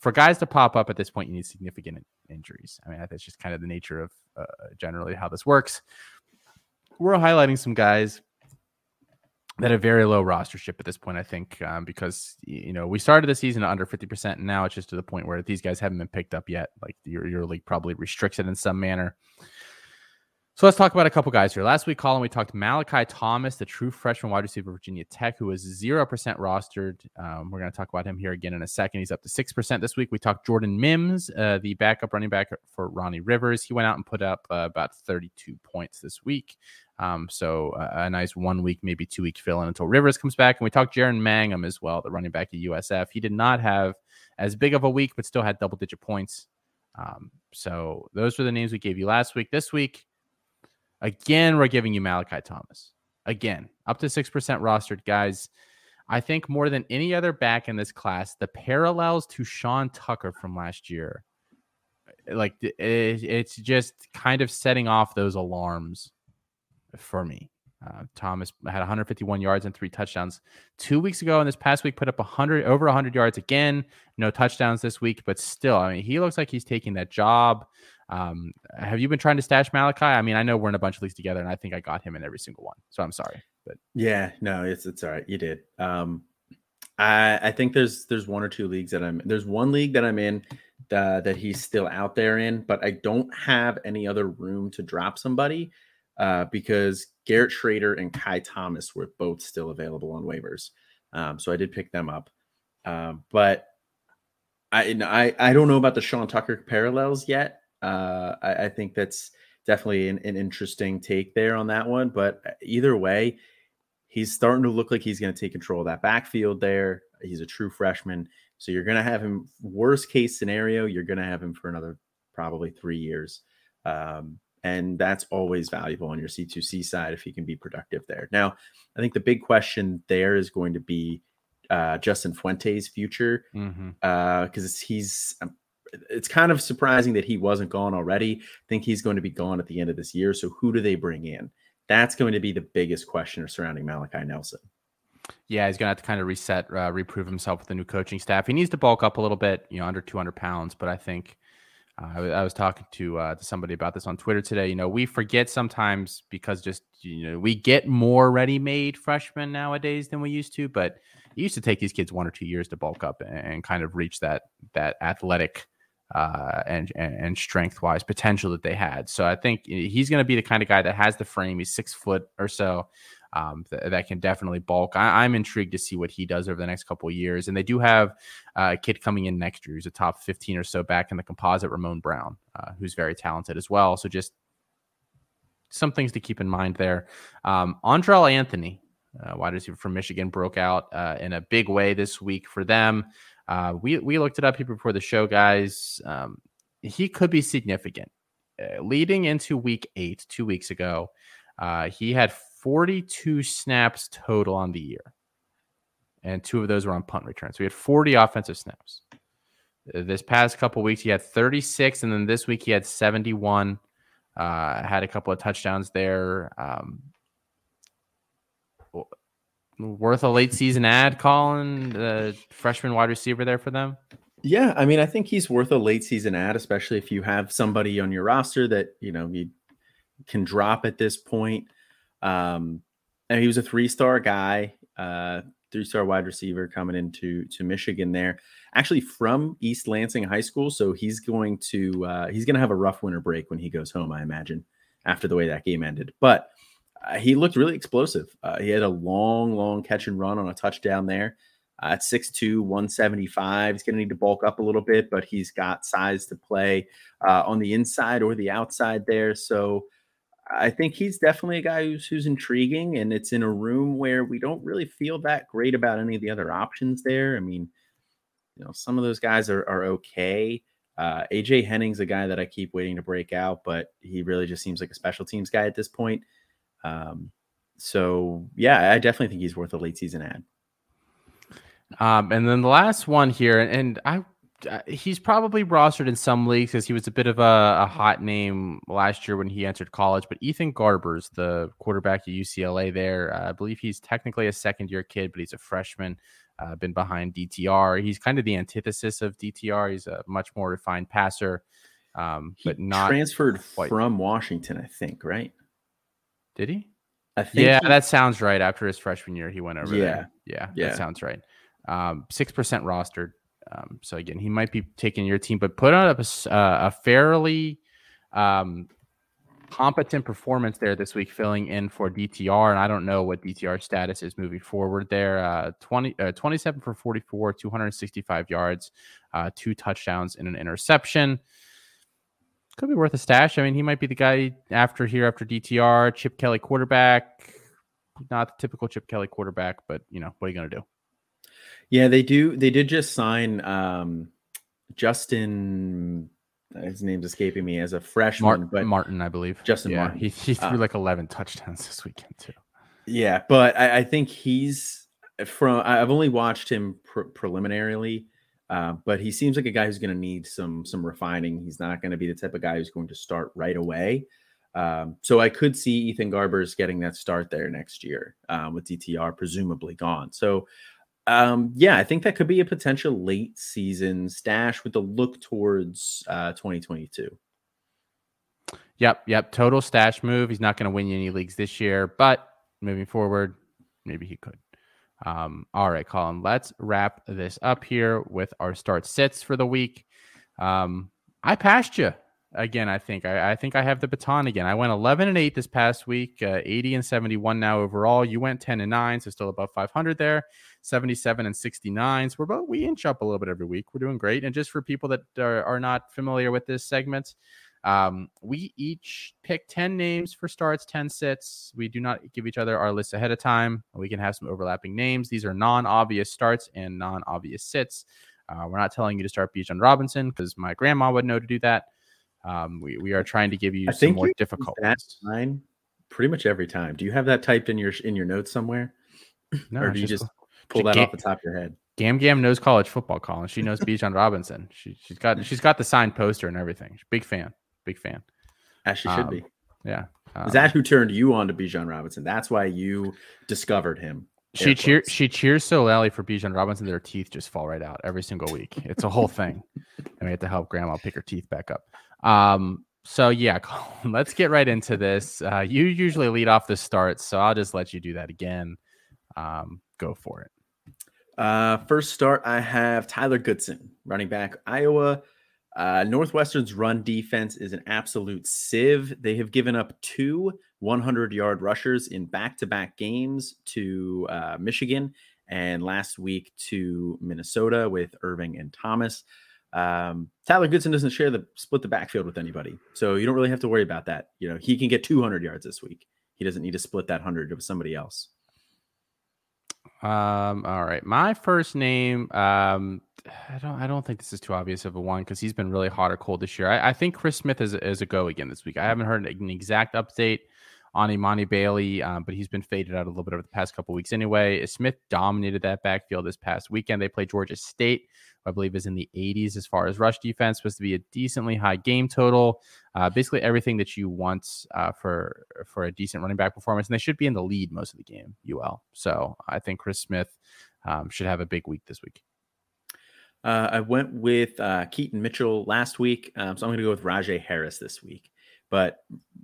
[SPEAKER 1] for guys to pop up at this point, you need significant injuries. I mean, that's just kind of the nature of uh, generally how this works. We're highlighting some guys that a very low rostership at this point, I think, um, because you know we started the season under fifty percent, and now it's just to the point where these guys haven't been picked up yet. Like your your league probably restricts it in some manner. So let's talk about a couple guys here. Last week, Colin, we talked Malachi Thomas, the true freshman wide receiver Virginia Tech, who is 0% rostered. Um, we're going to talk about him here again in a second. He's up to 6% this week. We talked Jordan Mims, uh, the backup running back for Ronnie Rivers. He went out and put up uh, about 32 points this week. Um, so uh, a nice one week, maybe two week fill in until Rivers comes back. And we talked Jaren Mangham as well, the running back at USF. He did not have as big of a week, but still had double digit points. Um, so those were the names we gave you last week. This week, Again, we're giving you Malachi Thomas. Again, up to 6% rostered guys. I think more than any other back in this class, the parallels to Sean Tucker from last year like it, it's just kind of setting off those alarms for me. Uh, Thomas had 151 yards and three touchdowns two weeks ago, and this past week put up 100 over 100 yards again. No touchdowns this week, but still, I mean, he looks like he's taking that job. Um, have you been trying to stash Malachi? I mean, I know we're in a bunch of leagues together, and I think I got him in every single one. So I'm sorry, but
[SPEAKER 2] yeah, no, it's it's all right. You did. Um, I I think there's there's one or two leagues that I'm there's one league that I'm in uh, that he's still out there in, but I don't have any other room to drop somebody uh, because Garrett Shrader and Ky Thomas were both still available on waivers. Um, so I did pick them up. Um, but I, I I don't know about the Sean Tucker parallels yet. Uh, I, I, think that's definitely an, an, interesting take there on that one. But uh, either way, he's starting to look like he's going to take control of that backfield there. He's a true freshman. So you're going to have him, worst case scenario, you're going to have him for another probably three years. Um, and that's always valuable on your C2C side if he can be productive there. Now, I think the big question there is going to be uh, Justin Fuente's future because mm-hmm. uh, he's um, it's kind of surprising that he wasn't gone already. I think he's going to be gone at the end of this year. So who do they bring in? That's going to be the biggest question surrounding Malachi Nelson.
[SPEAKER 1] Yeah, he's gonna have to kind of reset, uh, reprove himself with the new coaching staff. He needs to bulk up a little bit, you know, under 200 pounds. But I think I, I, was talking to uh, to somebody about this on Twitter today. You know, we forget sometimes because just you know we get more ready-made freshmen nowadays than we used to. But it used to take these kids one or two years to bulk up and, and kind of reach that that athletic uh, and, and, and strength wise potential that they had. So I think he's going to be the kind of guy that has the frame. He's six foot or so. Um, th- that can definitely bulk. I- am intrigued to see what he does over the next couple years. And they do have uh, a kid coming in next year who's a top 15 or so back in the composite, Ramon Brown, uh, who's very talented as well. So just some things to keep in mind there. Um, Andrel Anthony, uh, wide receiver from Michigan, broke out uh, in a big way this week for them. Uh, we we looked it up here before the show, guys. Um, he could be significant. Uh, leading into week eight, two weeks ago, uh, he had 42 snaps total on the year, and two of those were on punt returns. So he had 40 offensive snaps. Uh, this past couple weeks, he had 36, and then this week he had 71. Uh, had a couple of touchdowns there. Um, worth a late season ad, Colin, the freshman wide receiver there for them?
[SPEAKER 2] Yeah, I mean, I think he's worth a late season ad, especially if you have somebody on your roster that you know you can drop at this point. Um, and he was a three star guy, uh, three star wide receiver coming into to Michigan there, actually from East Lansing High School. So he's going to uh, he's going to have a rough winter break when he goes home, I imagine, after the way that game ended. But uh, he looked really explosive. Uh, he had a long, long catch and run on a touchdown there. Uh, at 6'2, 175. He's going to need to bulk up a little bit, but he's got size to play uh, on the inside or the outside there. So I think he's definitely a guy who's, who's intriguing. And it's in a room where we don't really feel that great about any of the other options there. I mean, you know, some of those guys are, are okay. Uh, AJ Henning's a guy that I keep waiting to break out, but he really just seems like a special teams guy at this point. Um, so yeah, I definitely think he's worth a late season ad.
[SPEAKER 1] Um, and then the last one here, and I, uh, he's probably rostered in some leagues because he was a bit of a, a, hot name last year when he entered college. But Ethan Garbers, the quarterback at UCLA, there, uh, I believe he's technically a second year kid, but he's a freshman. Uh, been behind DTR. He's kind of the antithesis of DTR. He's a much more refined passer, um, but not
[SPEAKER 2] transferred quite. from Washington, I think. Right?
[SPEAKER 1] Did he? I think. Yeah, he, that sounds right. After his freshman year, he went over
[SPEAKER 2] yeah,
[SPEAKER 1] there. Yeah, yeah, that sounds right. Um, six percent rostered. Um, so again, he might be taking your team, but put on a, uh, a fairly um, competent performance there this week, filling in for DTR. And I don't know what DTR status is moving forward there. Uh, 20, uh, 27 for 44, 265 yards, uh, two touchdowns, and an interception could be worth a stash. I mean, he might be the guy after here after DTR, Chip Kelly quarterback. Not the typical Chip Kelly quarterback, but you know, what are you gonna do?
[SPEAKER 2] Yeah, they do. They did just sign um, Justyn. His name's escaping me as a freshman, Martin,
[SPEAKER 1] but Martin, I believe.
[SPEAKER 2] Justyn
[SPEAKER 1] yeah,
[SPEAKER 2] Martin.
[SPEAKER 1] He, he threw uh, like eleven touchdowns this weekend too.
[SPEAKER 2] Yeah, but I, I think he's from. I've only watched him pre- preliminarily Uh, but he seems like a guy who's going to need some some refining. He's not going to be the type of guy who's going to start right away. Um, so I could see Ethan Garbers getting that start there next year uh, with DTR presumably gone. So um, yeah, I think that could be a potential late season stash with a look towards uh, 2022.
[SPEAKER 1] Yep, yep. Total stash move. He's not going to win you any leagues this year, but moving forward, maybe he could. Um, all right, Colin, let's wrap this up here with our start sits for the week. Um, I passed you again. I think I, I, think I have the baton again. I went 11 and 8 this past week, uh, 80 and 71 now overall. You went 10 and 9, so still above 500 there. 77 and 69. So we're about we inch up a little bit every week. We're doing great. And just for people that are, are not familiar with this segment, um, we each pick 10 names for starts, 10 sits. We do not give each other our list ahead of time. We can have some overlapping names. These are non obvious starts and non obvious sits. Uh, we're not telling you to start Bijan Robinson because my grandma would know to do that. Um, we, we are trying to give you I some more difficult
[SPEAKER 2] ones. Line pretty much every time. Do you have that typed in your in your notes somewhere? No, or do you just pull that Gam, off the top of your head?
[SPEAKER 1] Gam Gam knows college football, Colin. She knows Bijan Robinson. She, she's got she's got the signed poster and everything. big fan. Big fan.
[SPEAKER 2] As she should um,
[SPEAKER 1] be. Yeah.
[SPEAKER 2] Um, Is that who turned you on to Bijan Robinson? That's why you discovered him.
[SPEAKER 1] She cheers. She cheers so loudly for Bijan Robinson that her teeth just fall right out every single week. It's a whole thing, *laughs* and we have to help Grandma pick her teeth back up. Um, so yeah, *laughs* let's get right into this. Uh, you usually lead off the starts, so I'll just let you do that again. Um, go for it.
[SPEAKER 2] Uh, first start, I have Tyler Goodson, running back, Iowa. Uh, Northwestern's run defense is an absolute sieve. They have given up two 100 yard rushers in back to back games to uh, Michigan and last week to Minnesota with Irving and Thomas. Um, Tyler Goodson doesn't share the split the backfield with anybody, so you don't really have to worry about that. You know, he can get 200 yards this week. He doesn't need to split that 100 with somebody else.
[SPEAKER 1] Um, all right. My first name, um, I don't I don't think this is too obvious of a one because he's been really hot or cold this year. I, I, think Chris Smith is, is a go again this week. I haven't heard an exact update on Emani Bailey, um, but he's been faded out a little bit over the past couple weeks anyway. Smith dominated that backfield this past weekend. They played Georgia State, I believe is in the 80s as far as rush defense, supposed to be a decently high game total. Uh, basically everything that you want uh, for for a decent running back performance, and they should be in the lead most of the game. UL, so I think Chris Smith um, should have a big week this week.
[SPEAKER 2] Uh, I went with uh, Keaton Mitchell last week, um, so I'm going to go with Rahjai Harris this week. But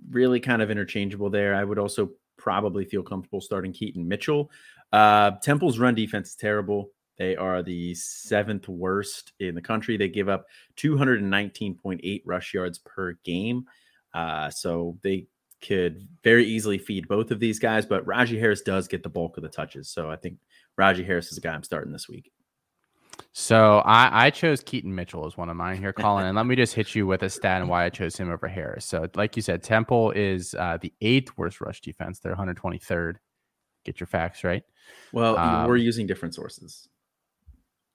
[SPEAKER 2] really, kind of interchangeable there. I would also probably feel comfortable starting Keaton Mitchell. Uh, Temple's run defense is terrible. They are the seventh worst in the country. They give up 219.8 rush yards per game. Uh, so they could very easily feed both of these guys, but Rahjai Harris does get the bulk of the touches. So I think Rahjai Harris is a guy I'm starting this week.
[SPEAKER 1] So I, I chose Keaton Mitchell as one of mine here, Colin. and let me just hit you with a stat and why I chose him over Harris. So, like you said, Temple is uh, the eighth worst rush defense. They're 123rd. Get your facts right.
[SPEAKER 2] Well, um, we're using different sources.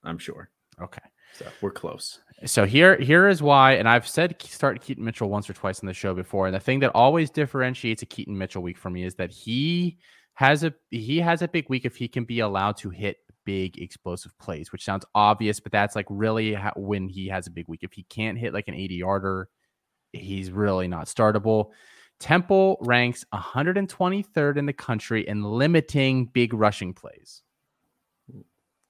[SPEAKER 2] I'm sure.
[SPEAKER 1] Okay.
[SPEAKER 2] So we're close.
[SPEAKER 1] So here, here is why, and I've said start Keaton Mitchell once or twice on the show before, and the thing that always differentiates a Keaton Mitchell week for me is that he has a he has a big week if he can be allowed to hit big explosive plays, which sounds obvious, but that's like really when he has a big week. If he can't hit like an 80 yarder, he's really not startable. Temple ranks 123rd in the country in limiting big rushing plays.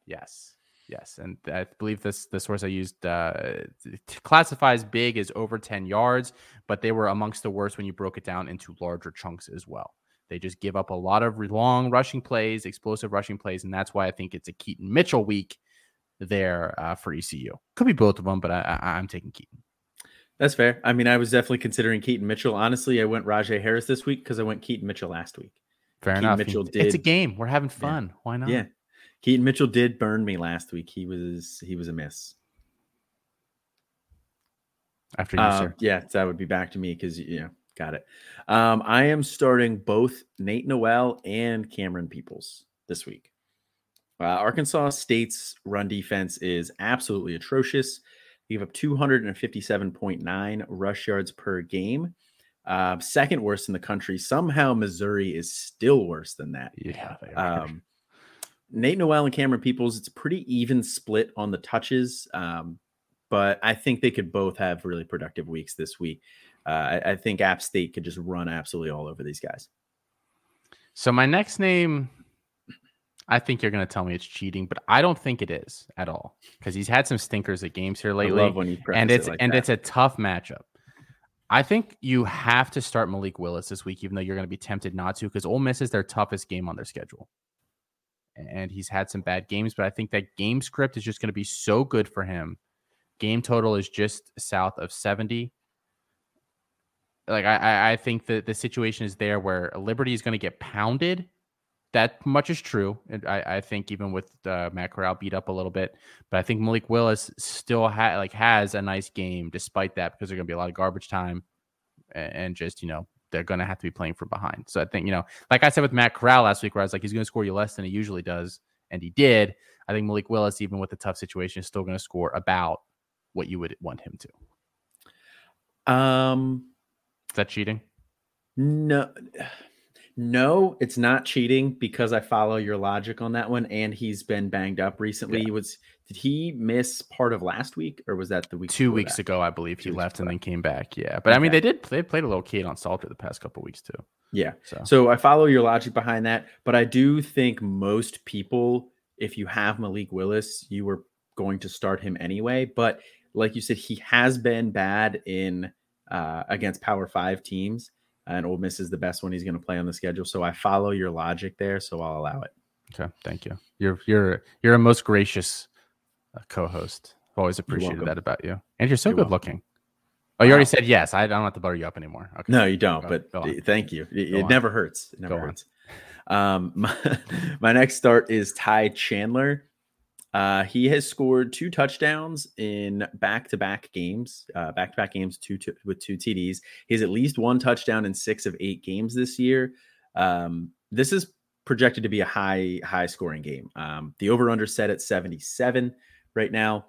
[SPEAKER 1] Yes. Yes, and I believe this the source I used uh, classifies big as over 10 yards, but they were amongst the worst when you broke it down into larger chunks as well. They just give up a lot of long rushing plays, explosive rushing plays, and that's why I think it's a Keaton Mitchell week there uh, for ECU. Could be both of them, but I, I, I'm taking Keaton.
[SPEAKER 2] That's fair. I mean, I was definitely considering Keaton Mitchell. Honestly, I went Rahjai Harris this week because I went Keaton Mitchell last week.
[SPEAKER 1] Fair Keaton enough. Mitchell did. It's a game. We're having fun.
[SPEAKER 2] Yeah.
[SPEAKER 1] Why not?
[SPEAKER 2] Yeah. Keaton Mitchell did burn me last week. He was he was a miss.
[SPEAKER 1] After you, uh, sir.
[SPEAKER 2] Yeah, that would be back to me because you know Got it. Um, I am starting both Nate Noel and Camerun Peoples this week. Uh, Arkansas State's run defense is absolutely atrocious. They give up 257.9 rush yards per game. Uh, second worst in the country. Somehow Missouri is still worse than that.
[SPEAKER 1] Yeah.
[SPEAKER 2] Um, Nate Noel and Camerun Peoples, it's pretty even split on the touches. Um, but I think they could both have really productive weeks this week. Uh, I, I, think App State could just run absolutely all over these guys.
[SPEAKER 1] So my next name, I think you're going to tell me it's cheating, but I don't think it is at all because he's had some stinkers at games here lately, and it's it like and that. it's a tough matchup. I think you have to start Malik Willis this week, even though you're going to be tempted not to, because Ole Miss is their toughest game on their schedule. And he's had some bad games, but I think that game script is just going to be so good for him. Game total is just south of 70 like I, I think that the situation is there where Liberty is going to get pounded. That much is true. And I, I think even with uh, Matt Corral beat up a little bit, but I think Malik Willis still ha- like has a nice game despite that because there's going to be a lot of garbage time and, and just you know they're going to have to be playing from behind. So I think you know, like I said with Matt Corral last week, where I was like he's going to score you less than he usually does, and he did. I think Malik Willis, even with the tough situation, is still going to score about what you would want him
[SPEAKER 2] to. Um,
[SPEAKER 1] is that cheating?
[SPEAKER 2] No. No, it's not cheating because I follow your logic on that one. And he's been banged up recently. Yeah. He was did he miss part of last week or was that the week?
[SPEAKER 1] Two weeks that? ago, I believe he left and then came back. Yeah. But okay. I mean they did they played a little Kaidon Salter the past couple weeks too.
[SPEAKER 2] Yeah. So. so I follow your logic behind that. But I do think most people, if you have Malik Willis, you were going to start him anyway. But like you said, he has been bad in uh, against Power Five teams, and Ole Miss is the best one he's going to play on the schedule. So I follow your logic there, so I'll allow it.
[SPEAKER 1] Okay, thank you. You're you're you're a most gracious uh, co-host. I've always appreciated that about you, and you're so you're good welcome. looking. Oh, you already said yes. I don't have to butter you up anymore.
[SPEAKER 2] Okay. No, you don't. Go, but go thank you. It, it never hurts. It never go hurts. Um, *laughs* my, *laughs* my next start is Ty Chandler. Uh, he has scored two touchdowns in back-to-back games, uh, back-to-back games, two, with two TDs. He has at least one touchdown in six of eight games this year. Um, this is projected to be a high, high-scoring game. Um, the over/under set at 77 right now.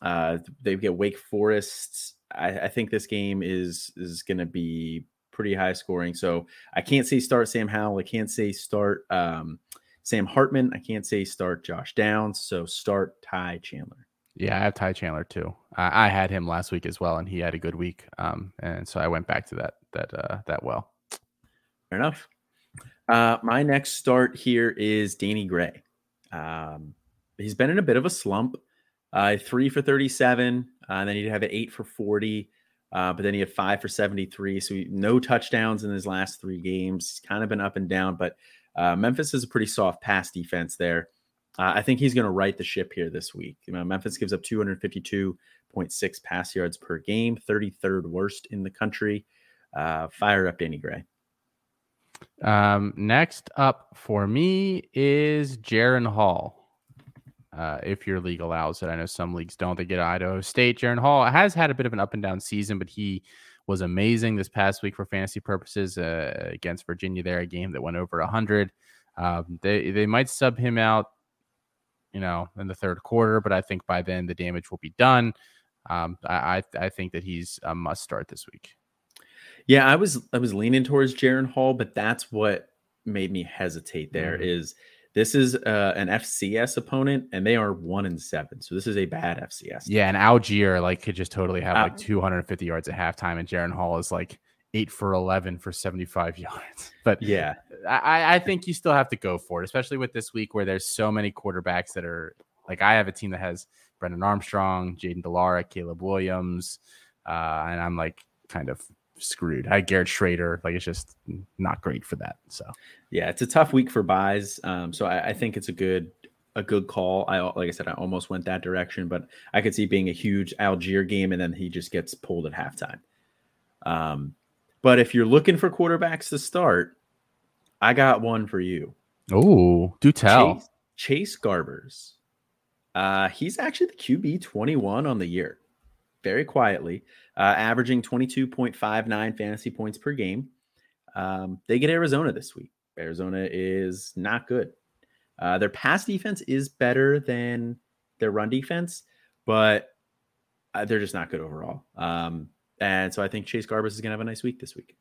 [SPEAKER 2] Uh, they get Wake Forest. I, I think this game is is going to be pretty high scoring. So I can't say start Sam Howell. I can't say start. Um, Sam Hartman. I can't say start Josh Downs, so start Ty Chandler.
[SPEAKER 1] Yeah, I have Ty Chandler too. I, I had him last week as well, and he had a good week. Um, and so I went back to that that uh, that well.
[SPEAKER 2] Fair enough. Uh, my next start here is Danny Gray. Um, he's been in a bit of a slump. Uh, three for 37, uh, and then he'd have an eight for 40, uh, but then he had five for 73. So he, no touchdowns in his last three games. He's kind of been up and down, but uh, Memphis is a pretty soft pass defense there. Uh, I think he's going to right the ship here this week. You know, Memphis gives up 252.6 pass yards per game, 33rd worst in the country. Uh, fire up Danny Gray.
[SPEAKER 1] Um, next up for me is Jaren Hall. Uh, if your league allows it, I know some leagues don't. They get Idaho State. Jaren Hall has had a bit of an up and down season, but he was amazing this past week for fantasy purposes uh, against Virginia. There, a game that went over 100. Um, they they might sub him out, you know, in the third quarter, but I think by then the damage will be done. Um, I I think that he's a must start this week.
[SPEAKER 2] Yeah, I was I was leaning towards Jaren Hall, but that's what made me hesitate. There mm-hmm. is this is uh, an FCS opponent, and they are one and seven. So this is a bad FCS.
[SPEAKER 1] Yeah, and Allgeier like could just totally have uh, like 250 yards at halftime, and Jaren Hall is like eight for 11 for 75 *laughs* yards. But
[SPEAKER 2] yeah,
[SPEAKER 1] I, I think you still have to go for it, especially with this week where there's so many quarterbacks that are like I have a team that has Brennan Armstrong, Jayden de Laura, Caleb Williams, uh, and I'm like kind of screwed. I had Garrett Shrader. Like it's just not great for that. So
[SPEAKER 2] yeah, it's a tough week for buys. Um, so I, I, think it's a good a good call. I like I said, I almost went that direction, but I could see being a huge Allgeier game, and then he just gets pulled at halftime. Um, but if you're looking for quarterbacks to start, I got one for you.
[SPEAKER 1] Oh, do tell.
[SPEAKER 2] Chase, Chase Garbers. Uh, he's actually the QB 21 on the year very quietly, uh, averaging 22.59 fantasy points per game. Um, they get Arizona this week. Arizona is not good. Uh, their pass defense is better than their run defense, but uh, they're just not good overall. Um, and so I think Chase Garbers is going to have a nice week this week.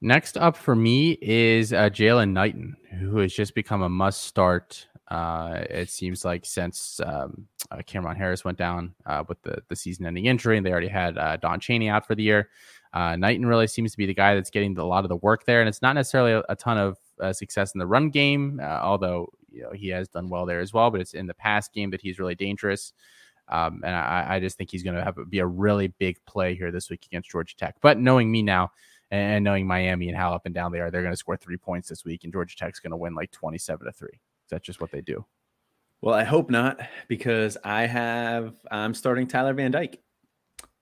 [SPEAKER 1] Next up for me is uh, Jaylan Knighton, who has just become a must start Uh, it seems like since um, uh, Cameron Harris went down uh, with the, the season ending injury, and they already had uh, Don Chaney out for the year, uh, Knighton really seems to be the guy that's getting the, a lot of the work there. And it's not necessarily a, a ton of uh, success in the run game, although you know, he has done well there as well, but it's in the pass game that he's really dangerous. Um, and I, I, just think he's going to have be a really big play here this week against Georgia Tech. But knowing me now and knowing Miami and how up and down they are, they're going to score three points this week, and Georgia Tech's going to win like twenty-seven to three. That's just what they do.
[SPEAKER 2] Well, I hope not because I have I'm starting Tyler Van Dyke.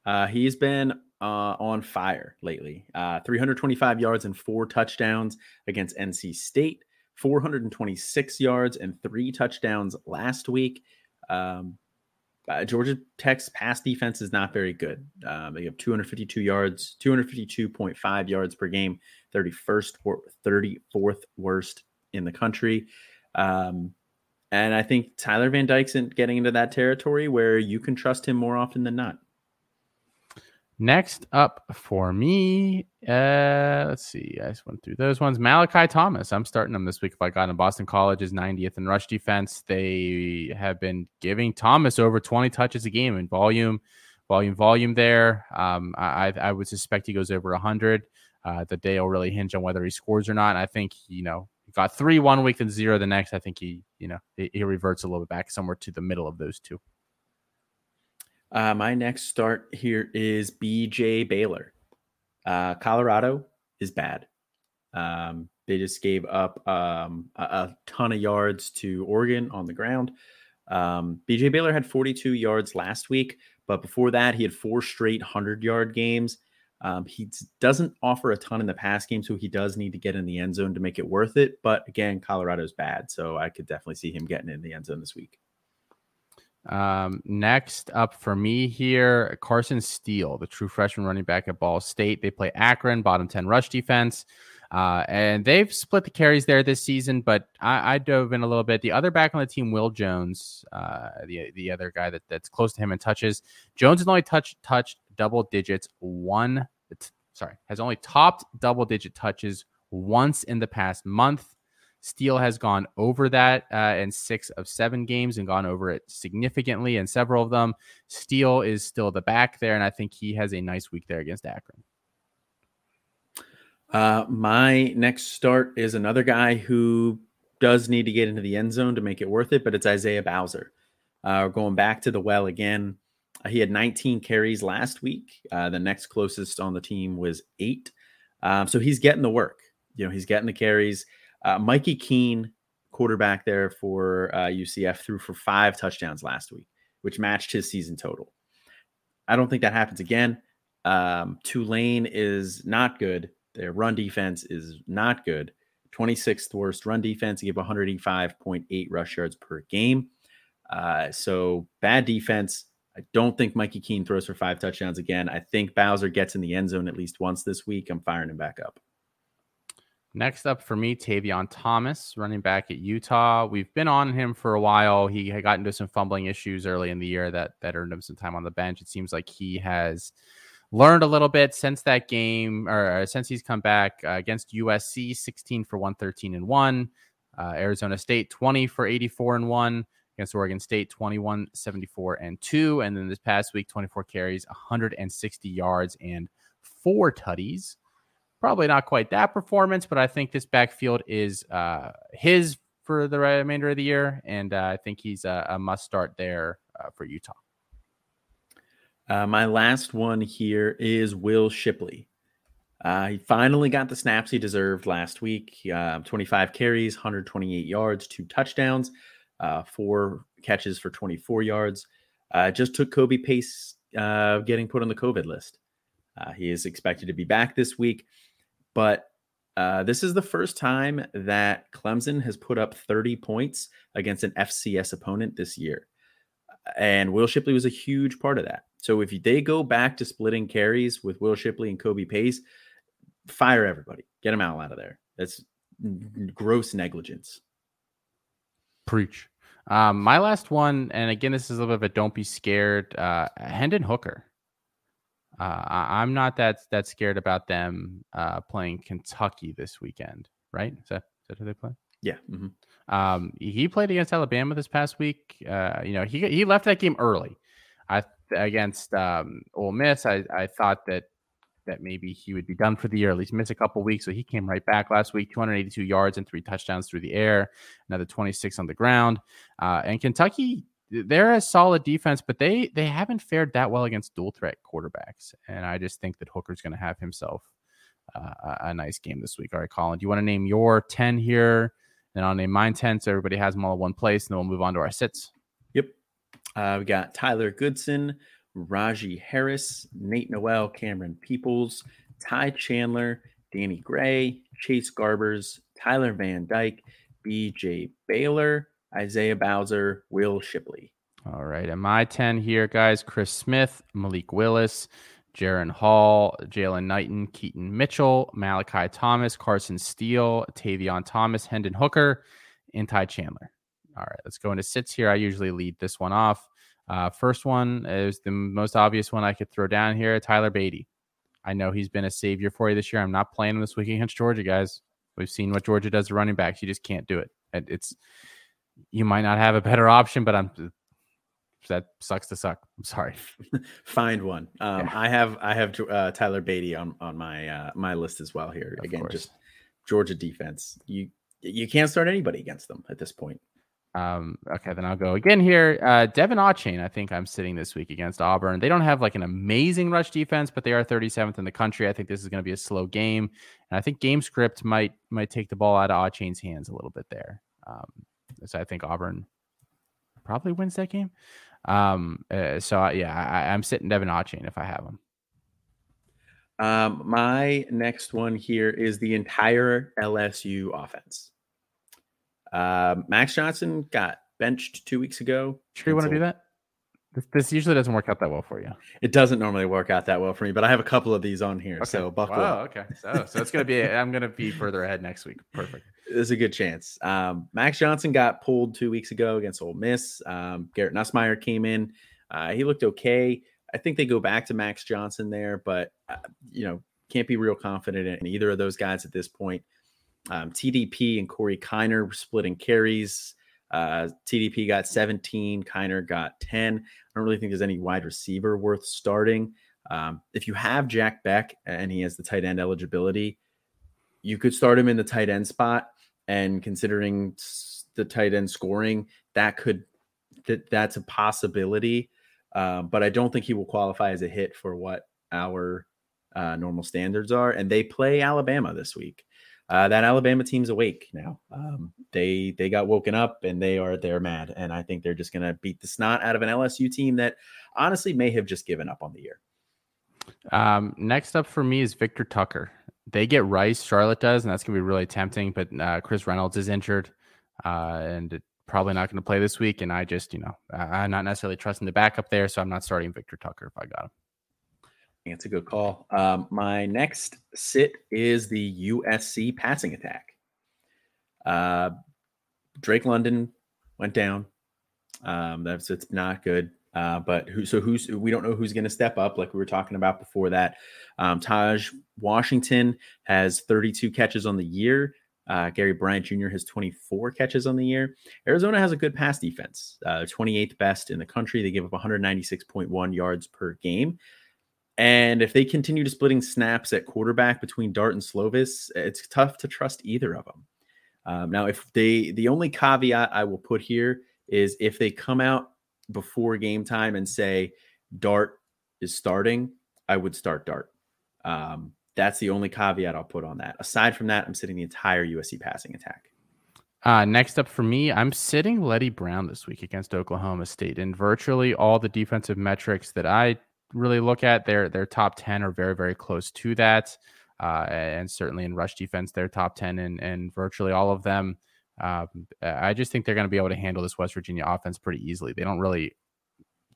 [SPEAKER 2] Uh, he's been uh, on fire lately. Uh, 325 yards and four touchdowns against NC State. 426 yards and three touchdowns last week. Um, uh, Georgia Tech's pass defense is not very good. Um, they have 252 yards, 252.5 yards per game, 31st 34th worst in the country. Um, and I think Tyler Van Dyke's getting into that territory where you can trust him more often than not.
[SPEAKER 1] Next up for me, uh, let's see. I just went through those ones. Malachi Thomas. I'm starting him this week if I got him. Boston College is 90th in rush defense. They have been giving Thomas over 20 touches a game in volume, volume, volume there. Um, I, I would suspect he goes over 100. Uh, the day will really hinge on whether he scores or not. I think, you know, got three one week and zero the next. I think he, you know, he, he reverts a little bit back somewhere to the middle of those two.
[SPEAKER 2] Uh, my next start here is BJ Baylor. Uh, Colorado is bad. Um, they just gave up um, a, a, ton of yards to Oregon on the ground. Um, BJ Baylor had 42 yards last week, but before that, he had four straight 100 yard games. Um, he doesn't offer a ton in the pass game, so he does need to get in the end zone to make it worth it. But again, Colorado's bad, so I could definitely see him getting in the end zone this week.
[SPEAKER 1] Um, next up for me here, Carson Steele, the true freshman running back at Ball State. They play Akron, bottom 10 rush defense. Uh, and they've split the carries there this season, but I, I, dove in a little bit. The other back on the team, Will Jones, uh, the the other guy that, that's close to him in touches. Jones has only touched touched double digits one. Sorry, has only topped double digit touches once in the past month. Steele has gone over that uh, in six of seven games and gone over it significantly in several of them. Steele is still the back there, and I think he has a nice week there against Akron.
[SPEAKER 2] Uh, my next start is another guy who does need to get into the end zone to make it worth it, but it's Isaiah Bowser. Uh, going back to the well again. Uh, he had 19 carries last week. Uh, the next closest on the team was eight. Um, so he's getting the work. You know, he's getting the carries. Uh, Mikey Keene, quarterback there for uh, UCF, threw for five touchdowns last week, which matched his season total. I don't think that happens again. Um, Tulane is not good. Their run defense is not good. 26th worst run defense. He gave 185.8 rush yards per game. Uh, so bad defense. I don't think Mikey Keene throws for five touchdowns again. I think Bowser gets in the end zone at least once this week. I'm firing him back up.
[SPEAKER 1] Next up for me, Tavion Thomas, running back at Utah. We've been on him for a while. He had gotten into some fumbling issues early in the year that that earned him some time on the bench. It seems like he has learned a little bit since that game, or since he's come back uh, against USC, 16 for 113 and one. Uh, Arizona State, 20 for 84 and one. Against Oregon State, 21, 74 and two. And then this past week, 24 carries, 160 yards, and four tutties probably not quite that performance, but I think this backfield is uh, his for the remainder of the year, and uh, I think he's a, a must start there uh, for Utah.
[SPEAKER 2] Uh, my last one here is Will Shipley. Uh, he finally got the snaps he deserved last week. Uh, 25 carries, 128 yards, two touchdowns, four catches for 24 yards. Uh, just took Kobe Pace uh, getting put on the COVID list. he is expected to be back this week. But uh, this is the first time that Clemson has put up 30 points against an FCS opponent this year. And Will Shipley was a huge part of that. So if they go back to splitting carries with Will Shipley and Kobe Pace, fire everybody, get them out, out of there. That's gross negligence.
[SPEAKER 1] Preach. Um, my last one, and again, this is a little bit of a don't be scared. Uh, Hendon Hooker. Uh, I'm not that that scared about them uh, playing Kentucky this weekend, right? Is that, is that who they play?
[SPEAKER 2] Yeah. Mm-hmm.
[SPEAKER 1] Um, he played against Alabama this past week. Uh, you know, he he left that game early. I against um, Ole Miss. I I thought that that maybe he would be done for the year, at least miss a couple weeks. So he came right back last week, 282 yards and three touchdowns through the air, another 26 on the ground. Uh, and Kentucky, they're a solid defense, but they they haven't fared that well against dual threat quarterbacks. And I just think that Hooker's going to have himself uh, a nice game this week. All right, Colin, do you want to name your 10 here? Then I'll name mine 10 so everybody has them all in one place, and then we'll move on to our sits.
[SPEAKER 2] Yep. Uh, we got Tyler Goodson, Rahjai Harris, Nate Noel, Camerun Peoples, Ty Chandler, Danny Gray, Chase Garbers, Tyler Van Dyke, BJ Baylor, Isaiah Bowser, Will Shipley.
[SPEAKER 1] All right. And my 10 here, guys Chris Smith, Malik Willis, Jaren Hall, Jalen Knighton, Keaton Mitchell, Malachi Thomas, Carson Steele, Tavion Thomas, Hendon Hooker, and Ty Chandler. All right, let's go into sits here. I usually lead this one off. Uh, first one is the most obvious one I could throw down here Tyler Badie. I know he's been a savior for you this year. I'm not playing him this week against Georgia, guys. We've seen what Georgia does to running backs. You just can't do it. It's you might not have a better option, but I'm that sucks to suck. I'm sorry. *laughs*
[SPEAKER 2] Find one. Um, yeah. I have I have uh, Tyler Badie on on my uh, my list as well here. Of Again, course. just Georgia defense. You you can't start anybody against them at this point.
[SPEAKER 1] Um, okay, then I'll go again here. Uh, De'Von Achane, I think I'm sitting this week against Auburn. They don't have like an amazing rush defense, but they are 37th in the country. I think this is going to be a slow game, and I think game script might might take the ball out of Achane's hands a little bit there. Um, so I think Auburn probably wins that game. Um, uh, so yeah, I, am sitting De'Von Achane if I have him.
[SPEAKER 2] Um, my next one here is the entire LSU offense. Uh, Max Johnson got benched two weeks ago.
[SPEAKER 1] Sure, you want to do that? This, this, usually doesn't work out that well for you.
[SPEAKER 2] It doesn't normally work out that well for me, but I have a couple of these on here. Okay. So buckle wow,
[SPEAKER 1] up. Okay. So, so it's gonna be. *laughs* I'm gonna be further ahead next week. Perfect.
[SPEAKER 2] There's a good chance. Um, Max Johnson got pulled two weeks ago against Ole Miss. Um, Garrett Nussmeier came in. Uh, he looked okay. I think they go back to Max Johnson there, but uh, you know can't be real confident in either of those guys at this point. Um, TDP and Corey Kiner splitting carries. Uh, TDP got 17, Kiner got 10. I don't really think there's any wide receiver worth starting. Um, if you have Jack Bech and he has the tight end eligibility, you could start him in the tight end spot. And considering the tight end scoring, that could that that's a possibility. Uh, but I don't think he will qualify as a hit for what our uh, normal standards are. And they play Alabama this week uh, that Alabama team's awake now. Um, they they got woken up and they are they're mad, and I think they're just going to beat the snot out of an LSU team that honestly may have just given up on the year.
[SPEAKER 1] Um, next up for me is Victor Tucker. They get Rice, Charlotte does, and that's going to be really tempting. But uh, Chris Reynolds is injured, uh, and probably not going to play this week. And I just, you know, I'm not necessarily trusting the backup there, so I'm not starting Victor Tucker if I got him.
[SPEAKER 2] It's a good call. Um, my next sit is the USC passing attack. Uh, Drake London went down. Um, that's it's not good. Uh, but who? So who's? We don't know who's going to step up, like we were talking about before that. Um, Tahj Washington has 32 catches on the year. Uh, Gary Bryant Jr. has 24 catches on the year. Arizona has a good pass defense, uh, 28th best in the country. They give up 196.1 yards per game. And if they continue to splitting snaps at quarterback between Dart and Slovis, it's tough to trust either of them. Um, now, if they, the only caveat I will put here is if they come out before game time and say Dart is starting, I would start Dart. Um, that's the only caveat I'll put on that. Aside from that, I'm sitting the entire USC passing attack.
[SPEAKER 1] Uh, next up for me, I'm sitting Leddie Brown this week against Oklahoma State. And virtually all the defensive metrics that I really look at, their their top ten are very very close to that, uh, and certainly in rush defense, they're top ten and and virtually all of them. Um, I just think they're going to be able to handle this West Virginia offense pretty easily. They don't really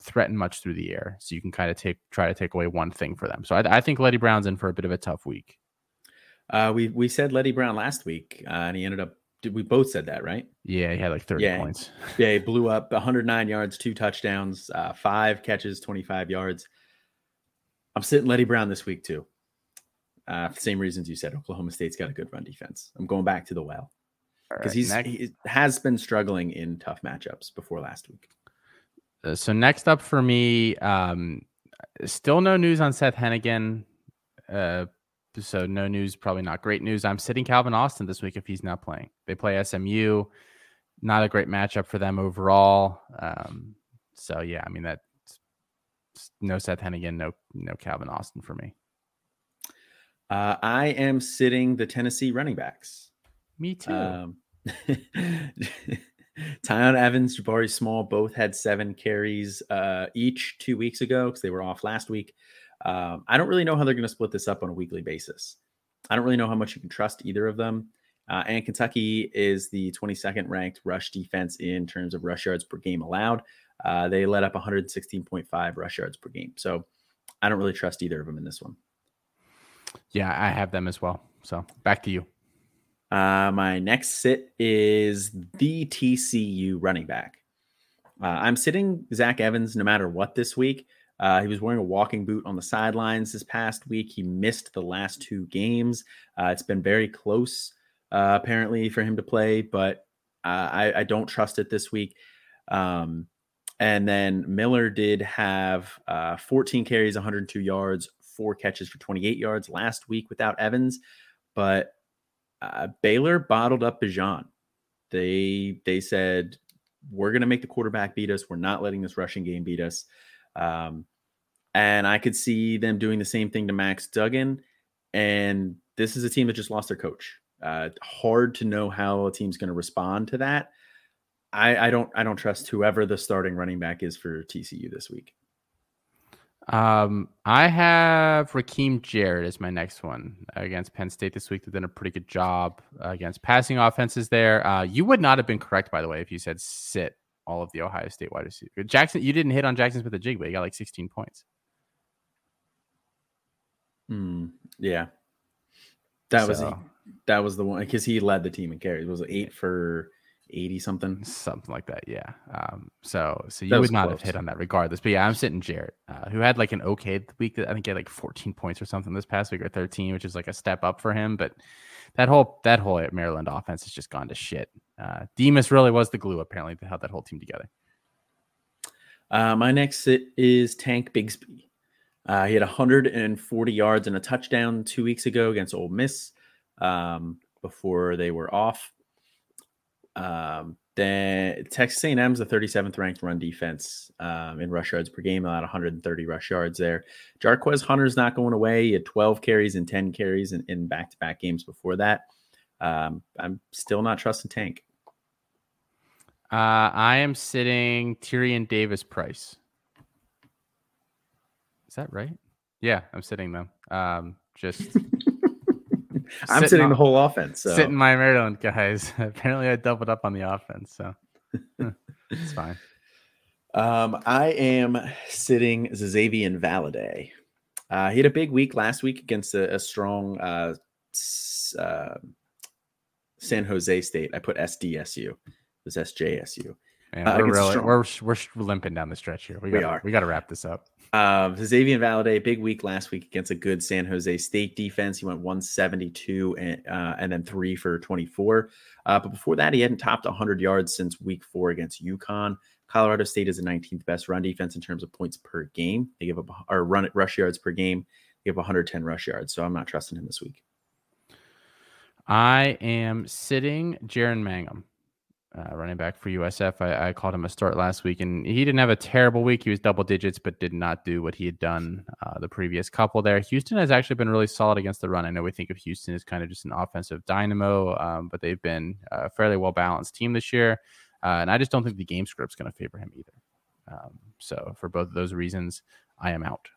[SPEAKER 1] threaten much through the air, so you can kind of take try to take away one thing for them. So I, I think Leddie Brown's in for a bit of a tough week.
[SPEAKER 2] Uh, we we said Leddie Brown last week, uh, and he ended up. did We both said that, right?
[SPEAKER 1] Yeah, he had like thirty
[SPEAKER 2] yeah.
[SPEAKER 1] points.
[SPEAKER 2] yeah, he blew up 109 yards, two touchdowns, uh, five catches, 25 yards. I'm sitting Leddie Brown this week too. Uh, same reasons you said. Oklahoma State's got a good run defense. I'm going back to the well. because right, he's he has been struggling in tough matchups before last week.
[SPEAKER 1] Uh, so next up for me, um, still no news on Seth Henigan. Uh, so no news, probably not great news. I'm sitting Calvin Austin this week if he's not playing. They play SMU. Not a great matchup for them overall. Um, so yeah, I mean that no Seth Henigan, no no Calvin Austin for me.
[SPEAKER 2] Uh, I am sitting the Tennessee running backs.
[SPEAKER 1] Me too. Um, *laughs*
[SPEAKER 2] Tiyon Evans, Jabari Small both had seven carries uh, each two weeks ago because they were off last week. Um, I don't really know how they're going to split this up on a weekly basis. I don't really know how much you can trust either of them. Uh, and Kentucky is the 22nd ranked rush defense in terms of rush yards per game allowed. Uh, they let up 116.5 rush yards per game. So I don't really trust either of them in this one.
[SPEAKER 1] Yeah, I have them as well. So back to you.
[SPEAKER 2] Uh, my next sit is the TCU running back. Uh, I'm sitting Zach Evans no matter what this week. Uh, he was wearing a walking boot on the sidelines this past week. He missed the last two games. Uh, it's been very close, uh, apparently, for him to play, but uh, I, I, don't trust it this week. Um, and then Miller did have uh, 14 carries, 102 yards, four catches for 28 yards last week without Evans. But uh, Baylor bottled up Bijan. They they said we're going to make the quarterback beat us. We're not letting this rushing game beat us. Um, and I could see them doing the same thing to Max Duggan. And this is a team that just lost their coach. Uh, hard to know how a team's going to respond to that. I, I don't I don't trust whoever the starting running back is for TCU this week.
[SPEAKER 1] Um, I have Rakim Jarrett as my next one against Penn State this week. They've done a pretty good job uh, against passing offenses there. Uh, you would not have been correct, by the way, if you said sit all of the Ohio State wide receivers. Jackson, you didn't hit on Jaxon Smith-Njigba. He got like 16 points.
[SPEAKER 2] Hmm. Yeah. That so, was that was the one because he led the team in carries. It was eight for 80 something
[SPEAKER 1] something like that yeah. Um so so you would not close. have hit on that regardless. But yeah i'm sitting Jarrett uh, who had like an okay week. I think he had like 14 points or something this past week or 13 which is like a step up for him. But that whole that whole maryland offense has just gone to shit. Uh demus really was the glue apparently that held that whole team together.
[SPEAKER 2] Uh my next sit is tank bigsby. Uh he had 140 yards and a touchdown two weeks ago against Ole miss um before they were off um, then Texas A&M is the 37th ranked run defense um, in rush yards per game, about 130 rush yards there. Jarquez Hunter's not going away. He had 12 carries and 10 carries in, in back-to-back games before that. Um, I'm still not trusting Tank.
[SPEAKER 1] Uh, I am sitting Tyrion Davis Price. Is that right? Yeah, I'm sitting them. Um, just *laughs*
[SPEAKER 2] I'm sitting, sitting the whole offense. So.
[SPEAKER 1] Sitting my Maryland guys. *laughs* Apparently, I doubled up on the offense, so it's fine. *laughs*
[SPEAKER 2] Um, I am sitting Xazavian Valladay. Uh, he had a big week last week against a, a strong uh, uh, San Jose State. I put SDSU. It was SJSU.
[SPEAKER 1] Man, uh, we're really we're we're limping down the stretch here. We, gotta, we are. We got to wrap this up.
[SPEAKER 2] Uh, Xavier Valladay, big week last week against a good San Jose State defense. He went 172 and, uh, and then three for 24. Uh, but before that, he hadn't topped 100 yards since week four against UConn. Colorado State is the 19th best run defense in terms of points per game. They give up or run rush yards per game. They give 110 rush yards. So I'm not trusting him this week.
[SPEAKER 1] I am sitting Jaren Mangham uh, running back for USF. I, I, called him a start last week, and he didn't have a terrible week. He was double digits, but did not do what he had done uh, the previous couple there. Houston has actually been really solid against the run. I know we think of Houston as kind of just an offensive dynamo, um, but they've been a fairly well balanced team this year. Uh, and I just don't think the game script's going to favor him either. Um, so for both of those reasons, I am out.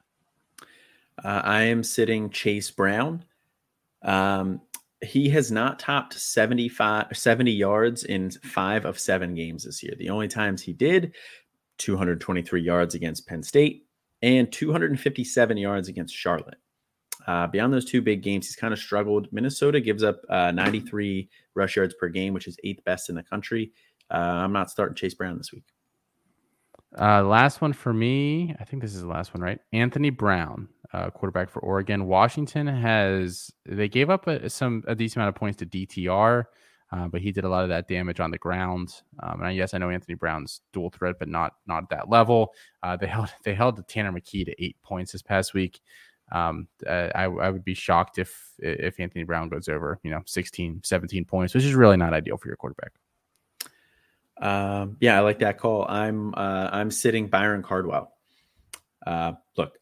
[SPEAKER 2] Uh, I am sitting Chase Brown. Um, he has not topped 75 70 yards in five of seven games this year. The only times he did 223 yards against Penn State and 257 yards against Charlotte. Uh, beyond those two big games, he's kind of struggled. Minnesota gives up uh, 93 rush yards per game, which is eighth best in the country. Uh, I'm not starting Chase Brown this week.
[SPEAKER 1] Uh, last one for me. I think this is the last one, right? Anthony Brown uh, quarterback for Oregon. Washington has they gave up a, some a decent amount of points to DTR. uh, but he did a lot of that damage on the ground. Um, and yes, I know Anthony Brown's dual threat, but not not at that level. Uh, they *laughs* held they held Tanner McKee to eight points this past week. Um, I, I would be shocked if if Anthony Brown goes over you know 16, 17 points, which is really not ideal for your quarterback.
[SPEAKER 2] Um, yeah, I like that call. I'm uh, I'm sitting Byron Cardwell. Uh, look,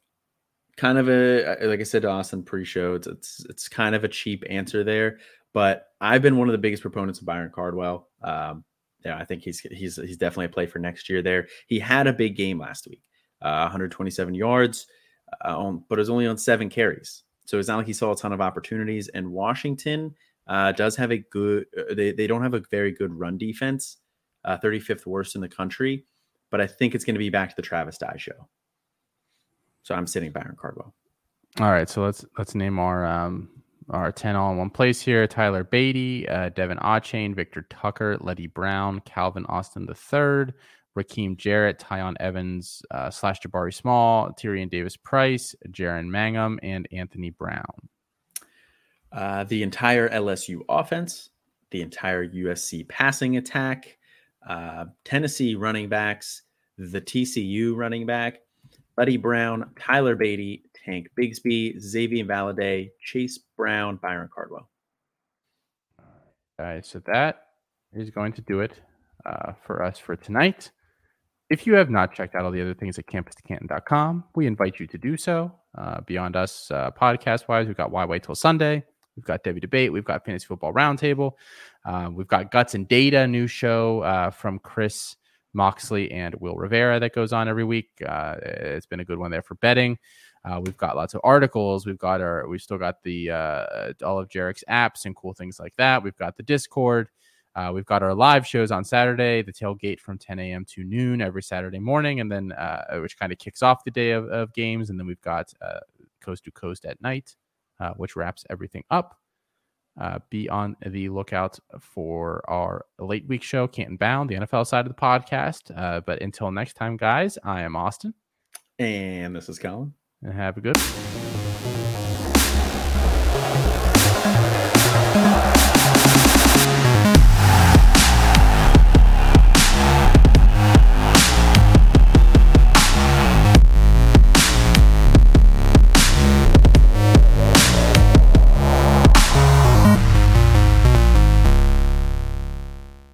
[SPEAKER 2] kind of a like I said to Austin pre-show, it's, it's it's kind of a cheap answer there, but I've been one of the biggest proponents of Byron Cardwell. Um, yeah, I think he's he's he's definitely a play for next year. There, he had a big game last week, uh, 127 yards, uh, on, but it was only on seven carries, so it's not like he saw a ton of opportunities. And Washington uh, does have a good. Uh, they they don't have a very good run defense, 35th uh, worst in the country, but I think it's going to be back to the Travis Dye show. So I'm sitting Byron Cardwell.
[SPEAKER 1] All right, so let's let's name our um our 10 all in one place here. Tyler Badie, uh, De'Von Achane, Victor Tucker, Leddie Brown, Calvin Austin III, Rakim Jarrett, Tiyon Evans, uh, slash Jabari Small, Tyrion Davis Price, Jaren Mangham, and Anthony Brown.
[SPEAKER 2] Uh, the entire LSU offense, the entire USC passing attack, uh, Tennessee running backs, the TCU running back, Buddy Brown, Tyler Badie, Tank Bigsby, Xavier Valladay, Chase Brown, Byron Cardwell.
[SPEAKER 1] All right, so that is going to do it uh, for us for tonight. If you have not checked out all the other things at campus2canton.com, we invite you to do so. Uh, beyond us, uh, podcast wise, we've got Why Wait Till Sunday. We've got Devy Debate. We've got Fantasy Football Roundtable. Uh, we've got Guts and Data, new show uh, from Chris Moxley and Will Rivera that goes on every week. Uh, it's been a good one there for betting. Uh, we've got lots of articles. We've got our, we've still got the uh, all of Jarek's apps and cool things like that. We've got the Discord. Uh, we've got our live shows on Saturday, the tailgate from 10 a.m. to noon every Saturday morning, and then uh, which kind of kicks off the day of, of games. And then we've got uh, coast to coast at night, uh, which wraps everything up. Uh, be on the lookout for our late week show, Canton Bound, the NFL side of the podcast. Uh, but until next time, guys, I am Austin.
[SPEAKER 2] And this is Colin.
[SPEAKER 1] And have a good one.